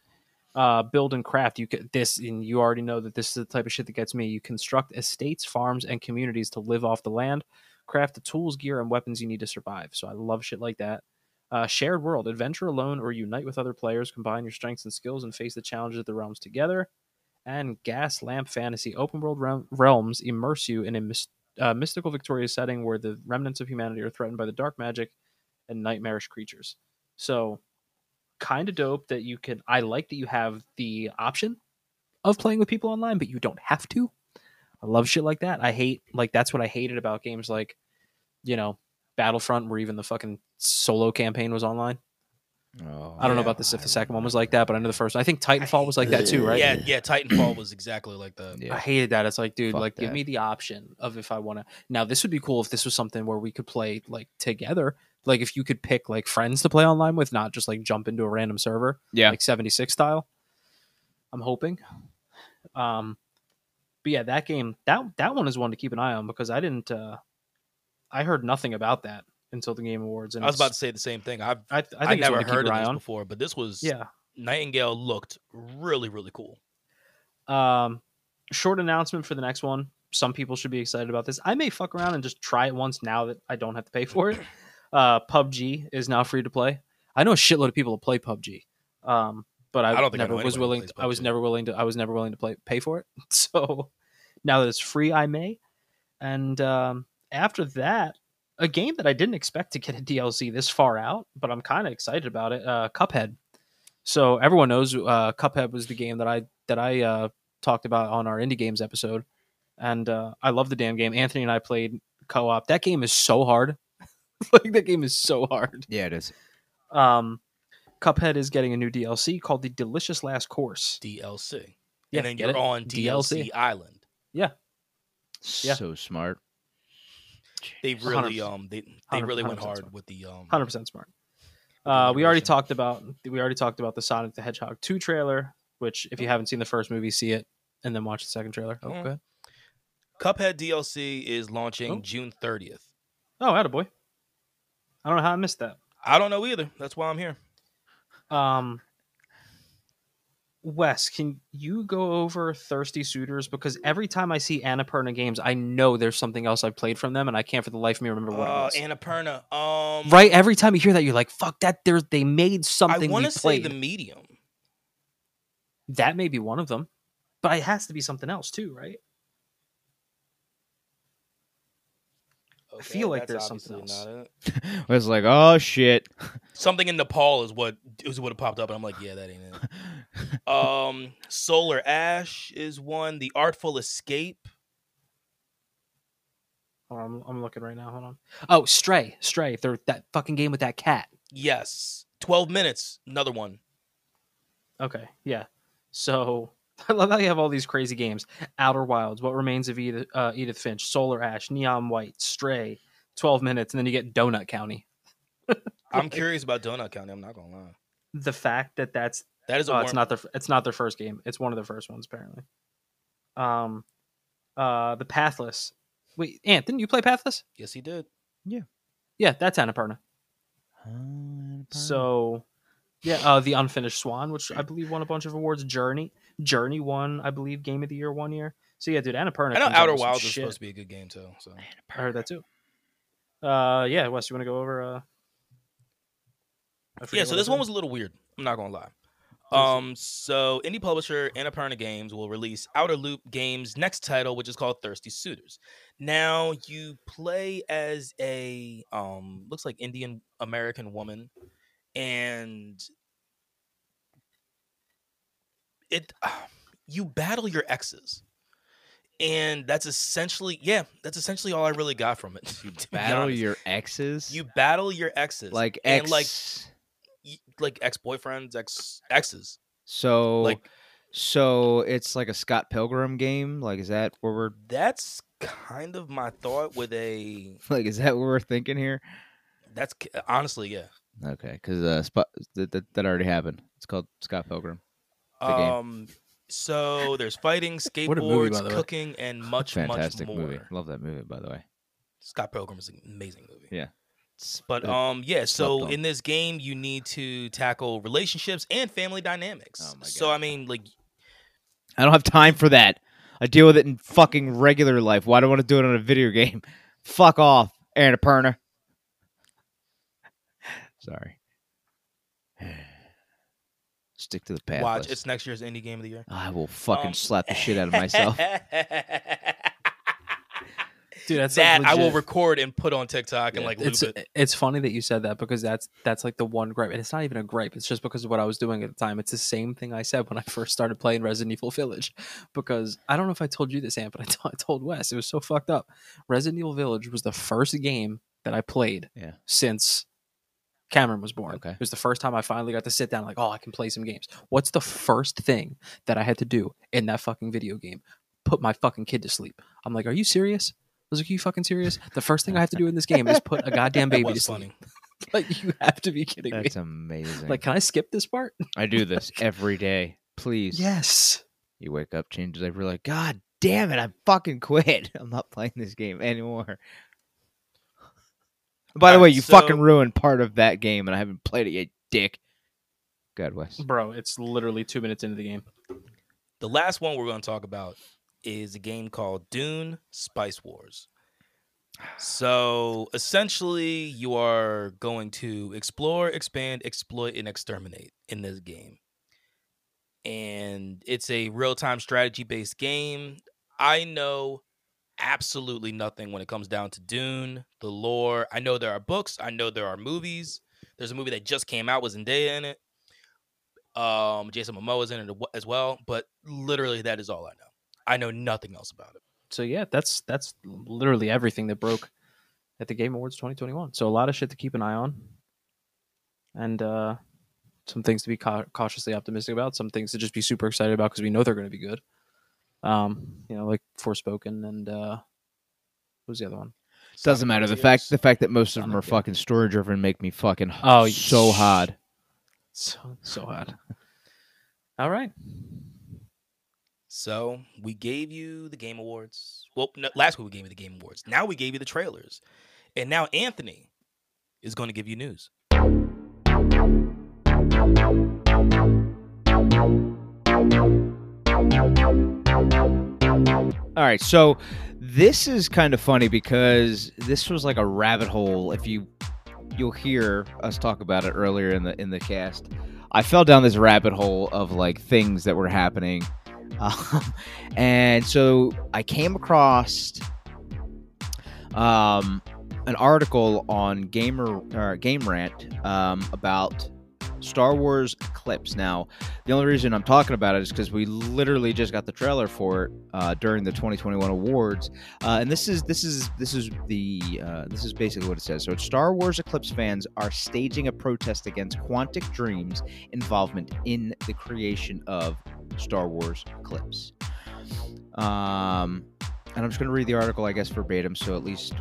Uh build and craft you could this and you already know that this is the type of shit that gets me. You construct estates, farms and communities to live off the land. Craft the tools, gear and weapons you need to survive. So I love shit like that. Uh, shared world, adventure alone or unite with other players, combine your strengths and skills and face the challenges of the realms together and Gas Lamp Fantasy open world realm- realms immerse you in a uh, mystical Victoria setting where the remnants of humanity are threatened by the dark magic and nightmarish creatures. So, kind of dope that you can. I like that you have the option of playing with people online, but you don't have to. I love shit like that. I hate like that's what I hated about games like, you know, Battlefront, where even the fucking solo campaign was online. Oh, I don't know about this if the second one was like that, but I know the first. one. I think Titanfall was like that too, right? Yeah, yeah. Titanfall was exactly like that. Yeah. I hated that. It's like, dude, Fuck like give me the option of if I want to. Now, this would be cool if this was something where we could play like together. Like if you could pick like friends to play online with, not just like jump into a random server, Yeah. like 76 style. I'm hoping. Um but yeah, that game that that one is one to keep an eye on because I didn't uh I heard nothing about that until the Game Awards and I was about to say the same thing. I've I, I I, think it's never one to keep heard of this on. before, but this was Yeah. Nightingale looked really really cool. Um, short announcement for the next one. Some people should be excited about this. I may fuck around and just try it once now that I don't have to pay for it. [COUGHS] Uh, PUBG is now free to play. I know a shitload of people that play PUBG. Um, but I, I don't think never know was willing. To, I was never willing to. I was never willing to play pay for it. [LAUGHS] So now that it's free, I may. And um, after that, a game that I didn't expect to get a [LAUGHS] DLC this far out, but I'm kind of excited about it. Uh, Cuphead. So everyone knows uh, Cuphead was the game that I that I uh, talked about on our indie games episode, and uh, I love the damn game. Anthony and I played co-op. That game is so hard. [LAUGHS] like that game is so hard. Yeah, it is. Um, Cuphead is getting a new DLC called the Delicious Last Course. DLC. Yeah, and then you're it? on DLC, DLC. Island. Yeah. So smart. They really 100%. um they they really went hard smart. with the um Hundred percent smart. Uh, we already talked about we already talked about the Sonic the Hedgehog two trailer. Which, if you haven't seen the first movie, see it and then watch the second trailer. Oh, ahead. Cuphead DLC is launching Oh. June 30th. Oh, attaboy. I don't know how I missed that. I don't know either. That's why I'm here. Um, Wes, can you go over Thirsty Suitors? Because every time I see Annapurna games, I know there's something else I've played from them, and I can't for the life of me remember what Uh, it was. Annapurna. Um right? Every time you hear that, you're like, "Fuck that!" There's they made something. I want to say the medium. That may be one of them, but it has to be something else too, right? Okay, feel like there's something else. [LAUGHS] I was like, oh shit. [LAUGHS] Something in Nepal is what is what popped up, and I'm like, yeah, that ain't it. [LAUGHS] Um, Solar Ash is one. The Artful Escape. Hold on, I'm, I'm looking right now. Hold on. Oh, Stray, Stray. They're that fucking game with that cat. Yes. 12 minutes. Another one. Okay, yeah. So [LAUGHS] I love how you have all these crazy games: Outer Wilds, What Remains of Edith, uh, Edith Finch, Solar Ash, Neon White, Stray. Twelve minutes, and then you get Donut County. [LAUGHS] I'm curious about Donut County. I'm not gonna lie. The fact that that's That is a oh, warm- it's not their it's not their first game. It's one of their first ones apparently. Um, uh, the Pathless. Wait, Ant, didn't you play Pathless? Yes, he did. Yeah, yeah, that's Annapurna. So, yeah, uh, the Unfinished Swan, which I believe won a bunch of awards. Journey, Journey won, I believe, Game of the Year one year. So yeah, dude, Annapurna. I know comes out Outer with Wilds is shit. supposed to be a good game too. So I heard that too. Uh, yeah, Wes, you want to go over? Uh, yeah, so this one was a little weird. I'm not gonna lie. What is it? Um, so indie publisher Annapurna Games will release Outer Loop Games' next title, which is called Thirsty Suitors. Now you play as a um, looks like Indian American woman, and it [SIGHS] you battle your exes, and that's essentially yeah, that's essentially all I really got from it. [LAUGHS] You battle your exes. you battle your exes, like and ex. like like ex boyfriends, ex exes. so Like so it's like a Scott Pilgrim game. Like is that where we're that's kind of my thought with a. [LAUGHS] like is that what we're thinking here? That's honestly, yeah. Okay, because uh, that, that that already happened. It's called Scott Pilgrim. Um. So there's fighting, [LAUGHS] a movie, skateboards, way. cooking, and much, Fantastic much more. movie. Love that movie, by the way. Scott Pilgrim is an amazing movie. Yeah. But um, yeah. So in this game, you need to tackle relationships and family dynamics. Oh my So I mean, like, I don't have time for that. I deal with it in fucking regular life. Why do I want to do it on a video [LAUGHS] game? Fuck off, Annapurna. [LAUGHS] Sorry. Stick to the path. watch. It's next year's indie game of the year. I will fucking Um, slap the shit out of [LAUGHS] myself. [LAUGHS] dude. That's like, I will record and put on TikTok and Yeah. like it's it. it's funny that you said that because that's that's like the one gripe, and it's not even a gripe. It's just because of what I was doing at the time. It's the same thing I said when I [LAUGHS] first started playing Resident Evil Village, because I don't know if I told you this, Ant, but I t- I told Wes it was so fucked up. Resident Evil Village was the first game that I played Yeah. since Cameron was born. Okay. It was the first time I finally got to sit down, like, oh, I can play some games. What's the first thing that I had to do in that fucking video game? Put my fucking kid to sleep. I'm like, are you serious? I was like, are you fucking serious? The first thing I have to do in this game is put a goddamn [LAUGHS] baby to sleep. [LAUGHS] Like, you have to be kidding That's me. That's amazing. Like, can I skip this part? [LAUGHS] I do this every day. Please. Yes. You wake up, changes every like, God damn it, I fucking quit. I'm not playing this game anymore. By the way, you so- fucking ruined part of that game and I haven't played it yet, dick. God Wes. Bro, it's literally two minutes into the game. The last one we're going to talk about is a game called Dune Spice Wars. So essentially, you are going to explore, expand, exploit, and exterminate in this game. And it's a real time strategy based game. I know absolutely nothing when it comes down to Dune, the lore. I know there are books, I know there are movies. There's a movie that just came out with Zendaya in it. Um, Jason Momoa is in it as well, but literally that is all I know. I know nothing else about it. So yeah, that's that's literally everything that broke at the Game Awards 2021. So a lot of shit to keep an eye on, and uh, some things to be cau- cautiously optimistic about. Some things to just be super excited about because we know they're going to be good. Um, you know, like Forspoken and uh, what was the other one? Doesn't matter. The fact the fact that most of them are fucking story driven make me fucking Oh, so sh- hard. So so hard. [LAUGHS] All right. So we gave you the Game Awards. Well, no, last week we gave you the Game Awards. Now we gave you the trailers, and now Anthony is going to give you news. All right, so this is kind of funny because this was like a rabbit hole. If you you'll hear us talk about it earlier in the in the cast, I fell down this rabbit hole of like things that were happening, [LAUGHS] um, and so I came across um, an article on Gamer uh, Game Rant um, about Star Wars Eclipse. Now, the only reason I'm talking about it is because we literally just got the trailer for it uh, during the 2021 awards, uh, and this is this is this is the uh, this is basically what it says. So, Star Wars Eclipse fans are staging a protest against Quantic Dream's involvement in the creation of Star Wars Eclipse. Um, and I'm just going to read the article, I guess, verbatim, so at least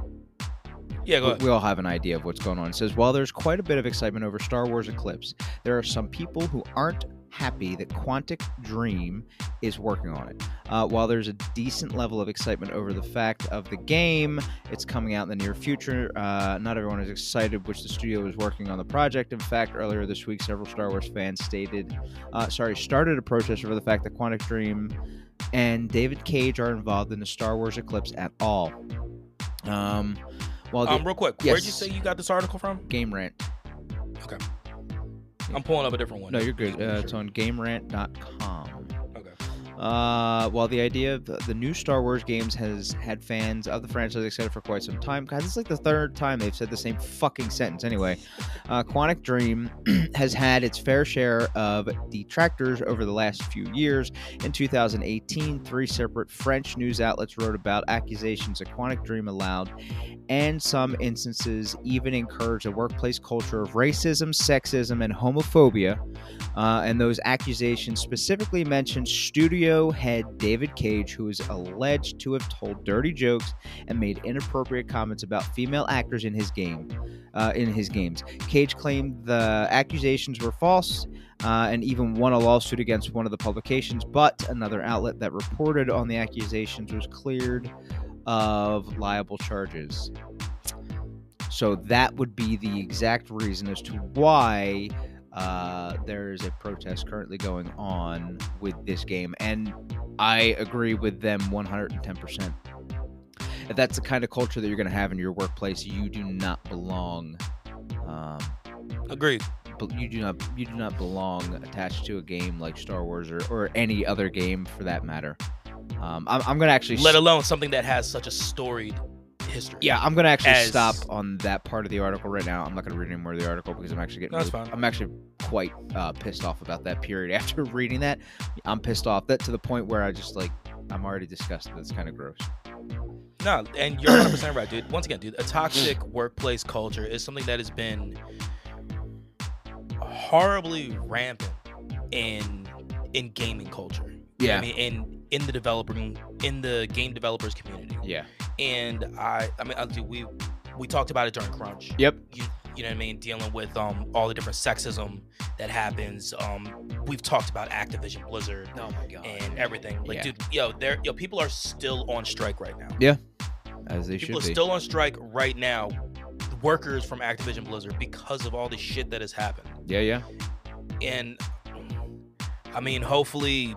Yeah, go we- ahead. we all have an idea of what's going on. It says, while there's quite a bit of excitement over Star Wars Eclipse, there are some people who aren't happy that Quantic Dream is working on it. Uh, while there's a decent level of excitement over the fact of the game, it's coming out in the near future. Uh, not everyone is excited, which the studio is working on the project. In fact, earlier this week, several Star Wars fans stated, uh, sorry, started a protest over the fact that Quantic Dream and David Cage are involved in the Star Wars Eclipse at all. Um, the Um, real quick, where'd you say you got this article from? Game Rant. Okay. I'm pulling up a different one. No, you're good. Uh, it's on GameRant.com. Uh, while the idea of the, the new Star Wars games has had fans of the franchise excited for quite some time, guys, it's like the third time they've said the same fucking sentence. Anyway, uh, Quantic Dream [CLEARS THROAT] has had its fair share of detractors over the last few years. In 2018, three separate French news outlets wrote about accusations that Quantic Dream allowed, and some instances even encouraged a workplace culture of racism, sexism, and homophobia. Uh, and those accusations specifically mentioned studio head David Cage, who is alleged to have told dirty jokes and made inappropriate comments about female actors in his game, uh, in his games. Cage claimed the accusations were false. Uh, and even won a lawsuit against one of the publications, but another outlet that reported on the accusations was cleared of liable charges. So that would be the exact reason as to why uh, there is a protest currently going on with this game, and I agree with them 110%. If that's the kind of culture that you're going to have in your workplace, you do not belong. Um, Agreed. but you do not you do not belong attached to a game like Star Wars or, or any other game for that matter. Um, I'm, I'm gonna actually Let alone something that has such a storied history. yeah, I'm gonna actually as- stop on that part of the article right now. I'm not gonna read any more of the article because I'm actually getting. No, that's really- fine. I'm actually quite uh, pissed off about that period. [LAUGHS] After reading that, I'm pissed off that to the point where I just like I'm already disgusted. It's kind of gross. No, and you're 100 percent right, dude. Once again, dude, a toxic [CLEARS THROAT] workplace culture is something that has been horribly rampant in in gaming culture. You know I mean, in in the developing in the game developers community. Yeah. And I, I mean, I, we we talked about it during Crunch. Yep. You, you know what I mean? Dealing with um all the different sexism that happens. Um, we've talked about Activision Blizzard Oh my god. and everything. Like, Yeah. dude, yo, there, yo, people are still on strike right now. Yeah. As they People are should be. still on strike right now. Workers from Activision Blizzard because of all the shit that has happened. yeah, yeah. And I mean, hopefully,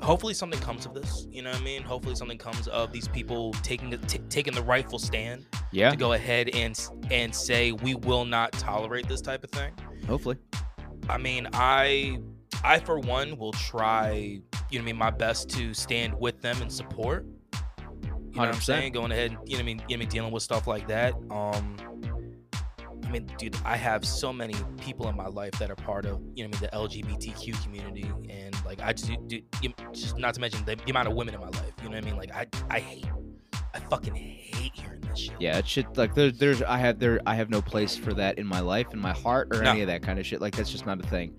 hopefully something comes of this. You know what I mean? Hopefully something comes of these people taking the- t- taking the rightful stand Yeah. to go ahead and and say we will not tolerate this type of thing. Hopefully. I mean, I I for one will try, you know what I mean, my best to stand with them and support. You know what I'm saying? Going ahead, you know what I mean, you know what I mean, dealing with stuff like that. Um I mean, dude, I have so many people in my life that are part of, you know, I mean, the LGBTQ community, and like I just, do, you, just not to mention the, the amount of women in my life. You know what I mean? Like I, I hate, I fucking hate hearing this shit. Yeah, it should like there's there's I have there I have no place for that in my life, in my heart, or No. any of that kind of shit. Like that's just not a thing.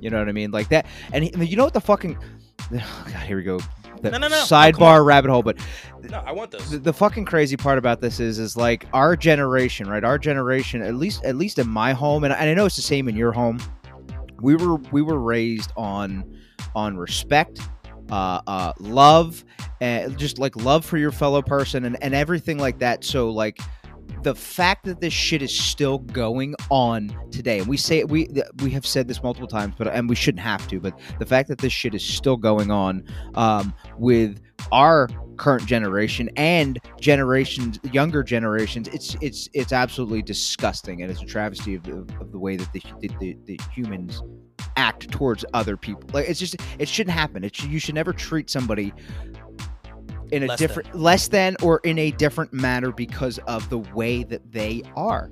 You know what I mean? Like that. And he- you know what the fucking [SIGHS] God, here we go. The No, no, no. Oh, sidebar rabbit hole. But No, I want those. the, the fucking crazy part about this is is like our generation, right? Our generation, at least at least in my home, and, I- and I know it's the same in your home. We were we were raised on on respect, uh, uh, love, and just like love for your fellow person and, and everything like that. So like the fact that this shit is still going on today, and we say we we have said this multiple times, but and we shouldn't have to, but the fact that this shit is still going on um, with our current generation and generations younger generations it's it's it's absolutely disgusting and it's a travesty of the, of the way that the, the, the, humans act towards other people. Like it's just it shouldn't happen. It should, you should never treat somebody in a Less than. different less than or in a different manner because of the way that they are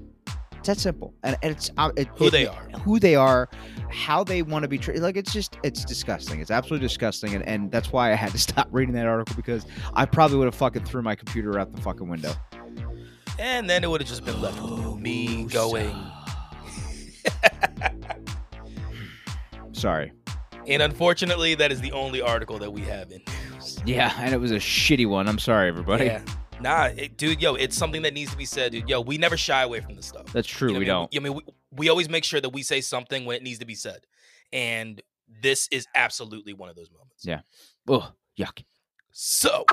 it's that simple and, and it's uh, it, Who it- they are. who they are how they want to be treated like it's just it's disgusting it's absolutely disgusting and, and that's why i had to [LAUGHS] stop reading that article because i probably would have fucking threw my computer out the fucking window And then it would have just been left with me going. sorry And unfortunately, that is the only article that we have in news. Yeah [LAUGHS] and it was a shitty one i'm sorry everybody Yeah. Nah, it, dude, yo, it's something that needs to be said, dude. Yo, we never shy away from this stuff. that's true You know we I don't? I mean, we, we always make sure that we say something when it needs to be said. And this is absolutely one of those moments. Yeah. Ugh, yuck So,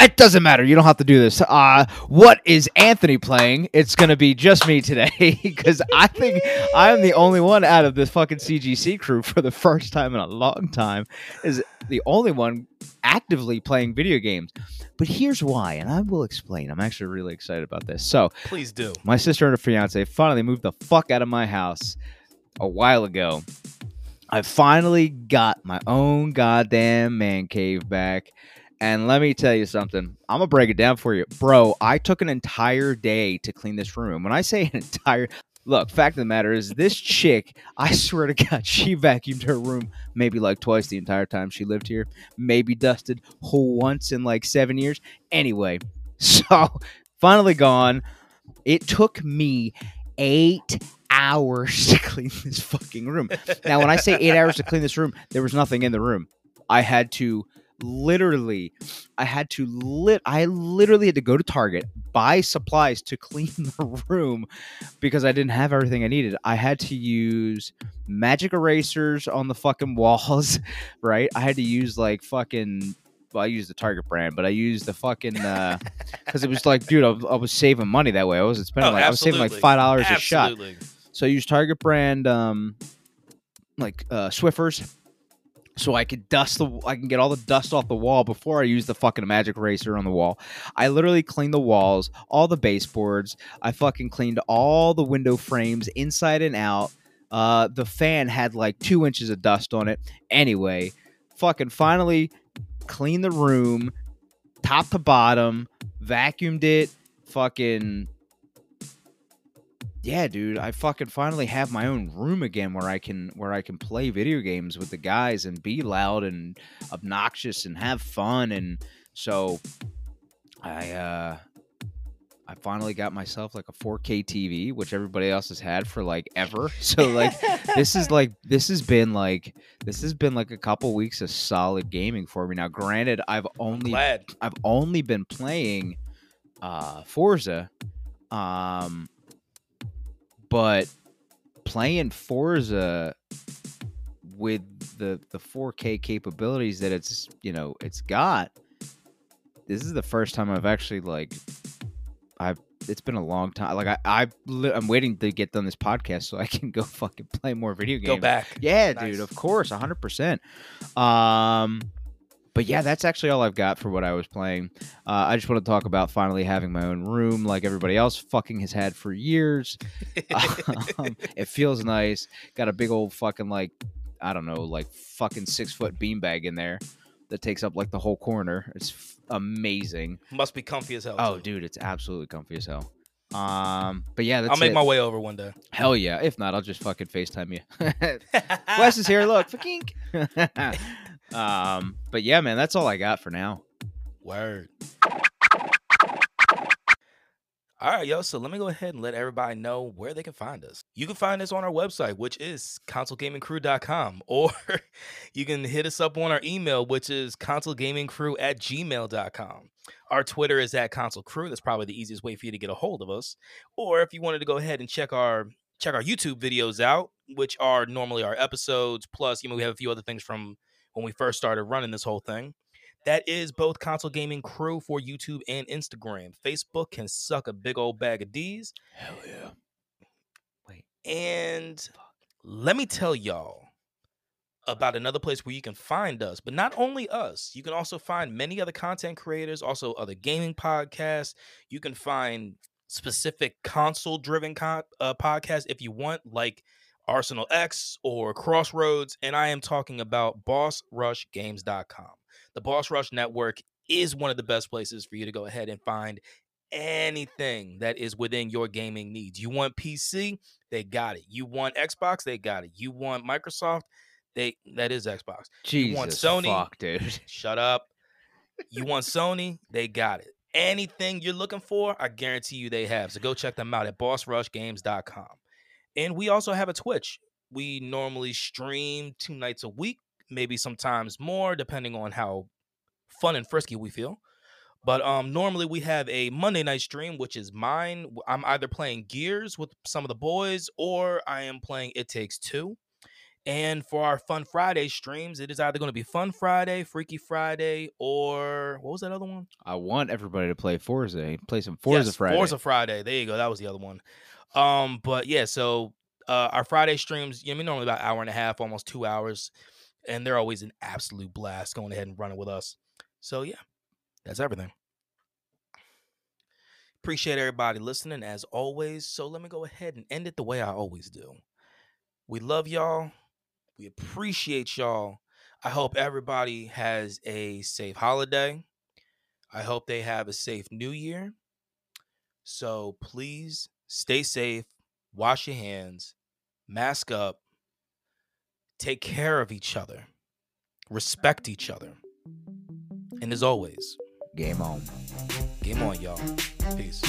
It doesn't matter. You don't have to do this. Uh, what is Anthony playing? It's gonna be just me today [LAUGHS] because I think I am the only one out of this fucking CGC crew for the first time in a long time. Is the only one actively playing video games. But here's why, and I will explain. I'm actually really excited about this. So please do. my sister and her fiance finally moved the fuck out of my house a while ago. I finally got my own goddamn man cave back. And let me tell you something. I'm gonna break it down for you. Bro, I took an entire day to clean this room. When I say an entire look, fact of the matter is this chick, I swear to God, [LAUGHS] she vacuumed her room maybe like twice the entire time she lived here. Maybe dusted once in like seven years. Anyway, [LAUGHS] so finally gone. It took me eight hours to [LAUGHS] clean this fucking room. Now, when I say eight hours to clean this room, there was nothing in the room. I had to literally, I had to lit, I literally had to go to Target, buy supplies to [LAUGHS] clean the room because I didn't have everything I needed. I had to use magic erasers on the fucking walls, [LAUGHS] right? I had to use like fucking. Well, I used the Target brand, but I used the fucking uh [LAUGHS] because it was like, dude, I, was- I was saving money that way. I wasn't spending Oh, like I was saving like five dollars a shot. So I use Target brand um like uh Swiffers. So I could dust the I can get all the dust off the wall before I use the fucking magic eraser on the wall. I literally cleaned the walls, all the baseboards. I fucking cleaned all the window frames inside and out. Uh the fan had like two inches of dust on it. Anyway, fucking finally cleaned the room top to bottom, vacuumed it, fucking yeah, dude, I fucking finally have my own room again where I can where I can play video games with the guys and be loud and obnoxious and have fun and so I uh I finally got myself like a 4K TV, which everybody else has had for like ever. [LAUGHS] So like this is like this has been like this has been like a couple weeks of solid gaming for me. Now, granted, I've only I've only been playing uh Forza um but playing Forza with the the 4K capabilities that it's you know it's got this is the first time I've actually like I've it's been a long time like I, I I'm waiting to get done this podcast so I can go [LAUGHS] fucking play more video games Go back. yeah, Nice. dude, of course, 100%. Um but yeah, that's actually all I've got for what I was playing. Uh, I just want to talk about finally having my own room like everybody else fucking has had for years. [LAUGHS] um, it feels nice. Got a big old fucking like I don't know, like fucking 6 foot beanbag in there that takes up like the whole corner. It's f- amazing. Must be comfy as hell. Oh, too. dude, it's absolutely comfy as hell. Um, but yeah, that's I'll make it. my way over one day. Hell yeah. If not, I'll just fucking FaceTime you. [LAUGHS] [LAUGHS] Wes is here. Look, fakink. Um, but yeah, man, that's all I got for now. Word. All right, yo. So let me go ahead and let everybody know where they can find us. You can find us on our website, which is consolegamingcrew.com, [LAUGHS] or you can hit us up on our email, which is consolegamingcrew at gmail.com. Our Twitter is at console crew. That's probably the easiest way for you to get a hold of us. Or if you wanted to go ahead and check our check our YouTube videos out, which are normally our episodes, plus you know we have a few other things from when we first started running this whole thing. That is both console gaming crew for YouTube and Instagram. Facebook can suck a big old bag of D's. Hell yeah. Wait. And let me tell y'all about another place where you can find us, but not only us, you can also find many other content creators, also other gaming podcasts. You can find specific console driven con- uh, podcasts if you want, like Arsenal X or Crossroads. And I am talking about bossrushgames.com. The Boss Rush Network is one of the best places for you to go ahead and find anything that is within your gaming needs. You want PC, they got it. You want Xbox, they got it. You want Microsoft, they that is Xbox. Jesus You want Sony? fuck, dude. [LAUGHS] Shut up. You want Sony, they got it. Anything you're looking for, I guarantee you they have. So go check them out at bossrushgames.com. And we also have a Twitch. We normally stream two nights a week, maybe sometimes more, depending on how fun and frisky we feel. But um, normally we have a Monday night stream, which is mine. I'm either playing Gears with some of the boys, or I am playing It Takes Two. And for our Fun Friday streams, it is either going to be Fun Friday, Freaky Friday, or what was that other one? I want everybody to play Forza. Play some Forza Yes, Friday. Forza Friday. There you go. That was the other one. Um, but yeah, so uh, our Friday streams, you know, normally about an hour and a half, almost two hours, and they're always an absolute blast going ahead and running with us. So yeah, that's everything. Appreciate everybody listening as always. So let me go ahead and end it the way I always do. We love y'all. We appreciate y'all. I hope everybody has a safe holiday. I hope they have a safe new year. So please stay safe, wash your hands, mask up, take care of each other, respect each other. And as always, Game on. game on, y'all. Peace.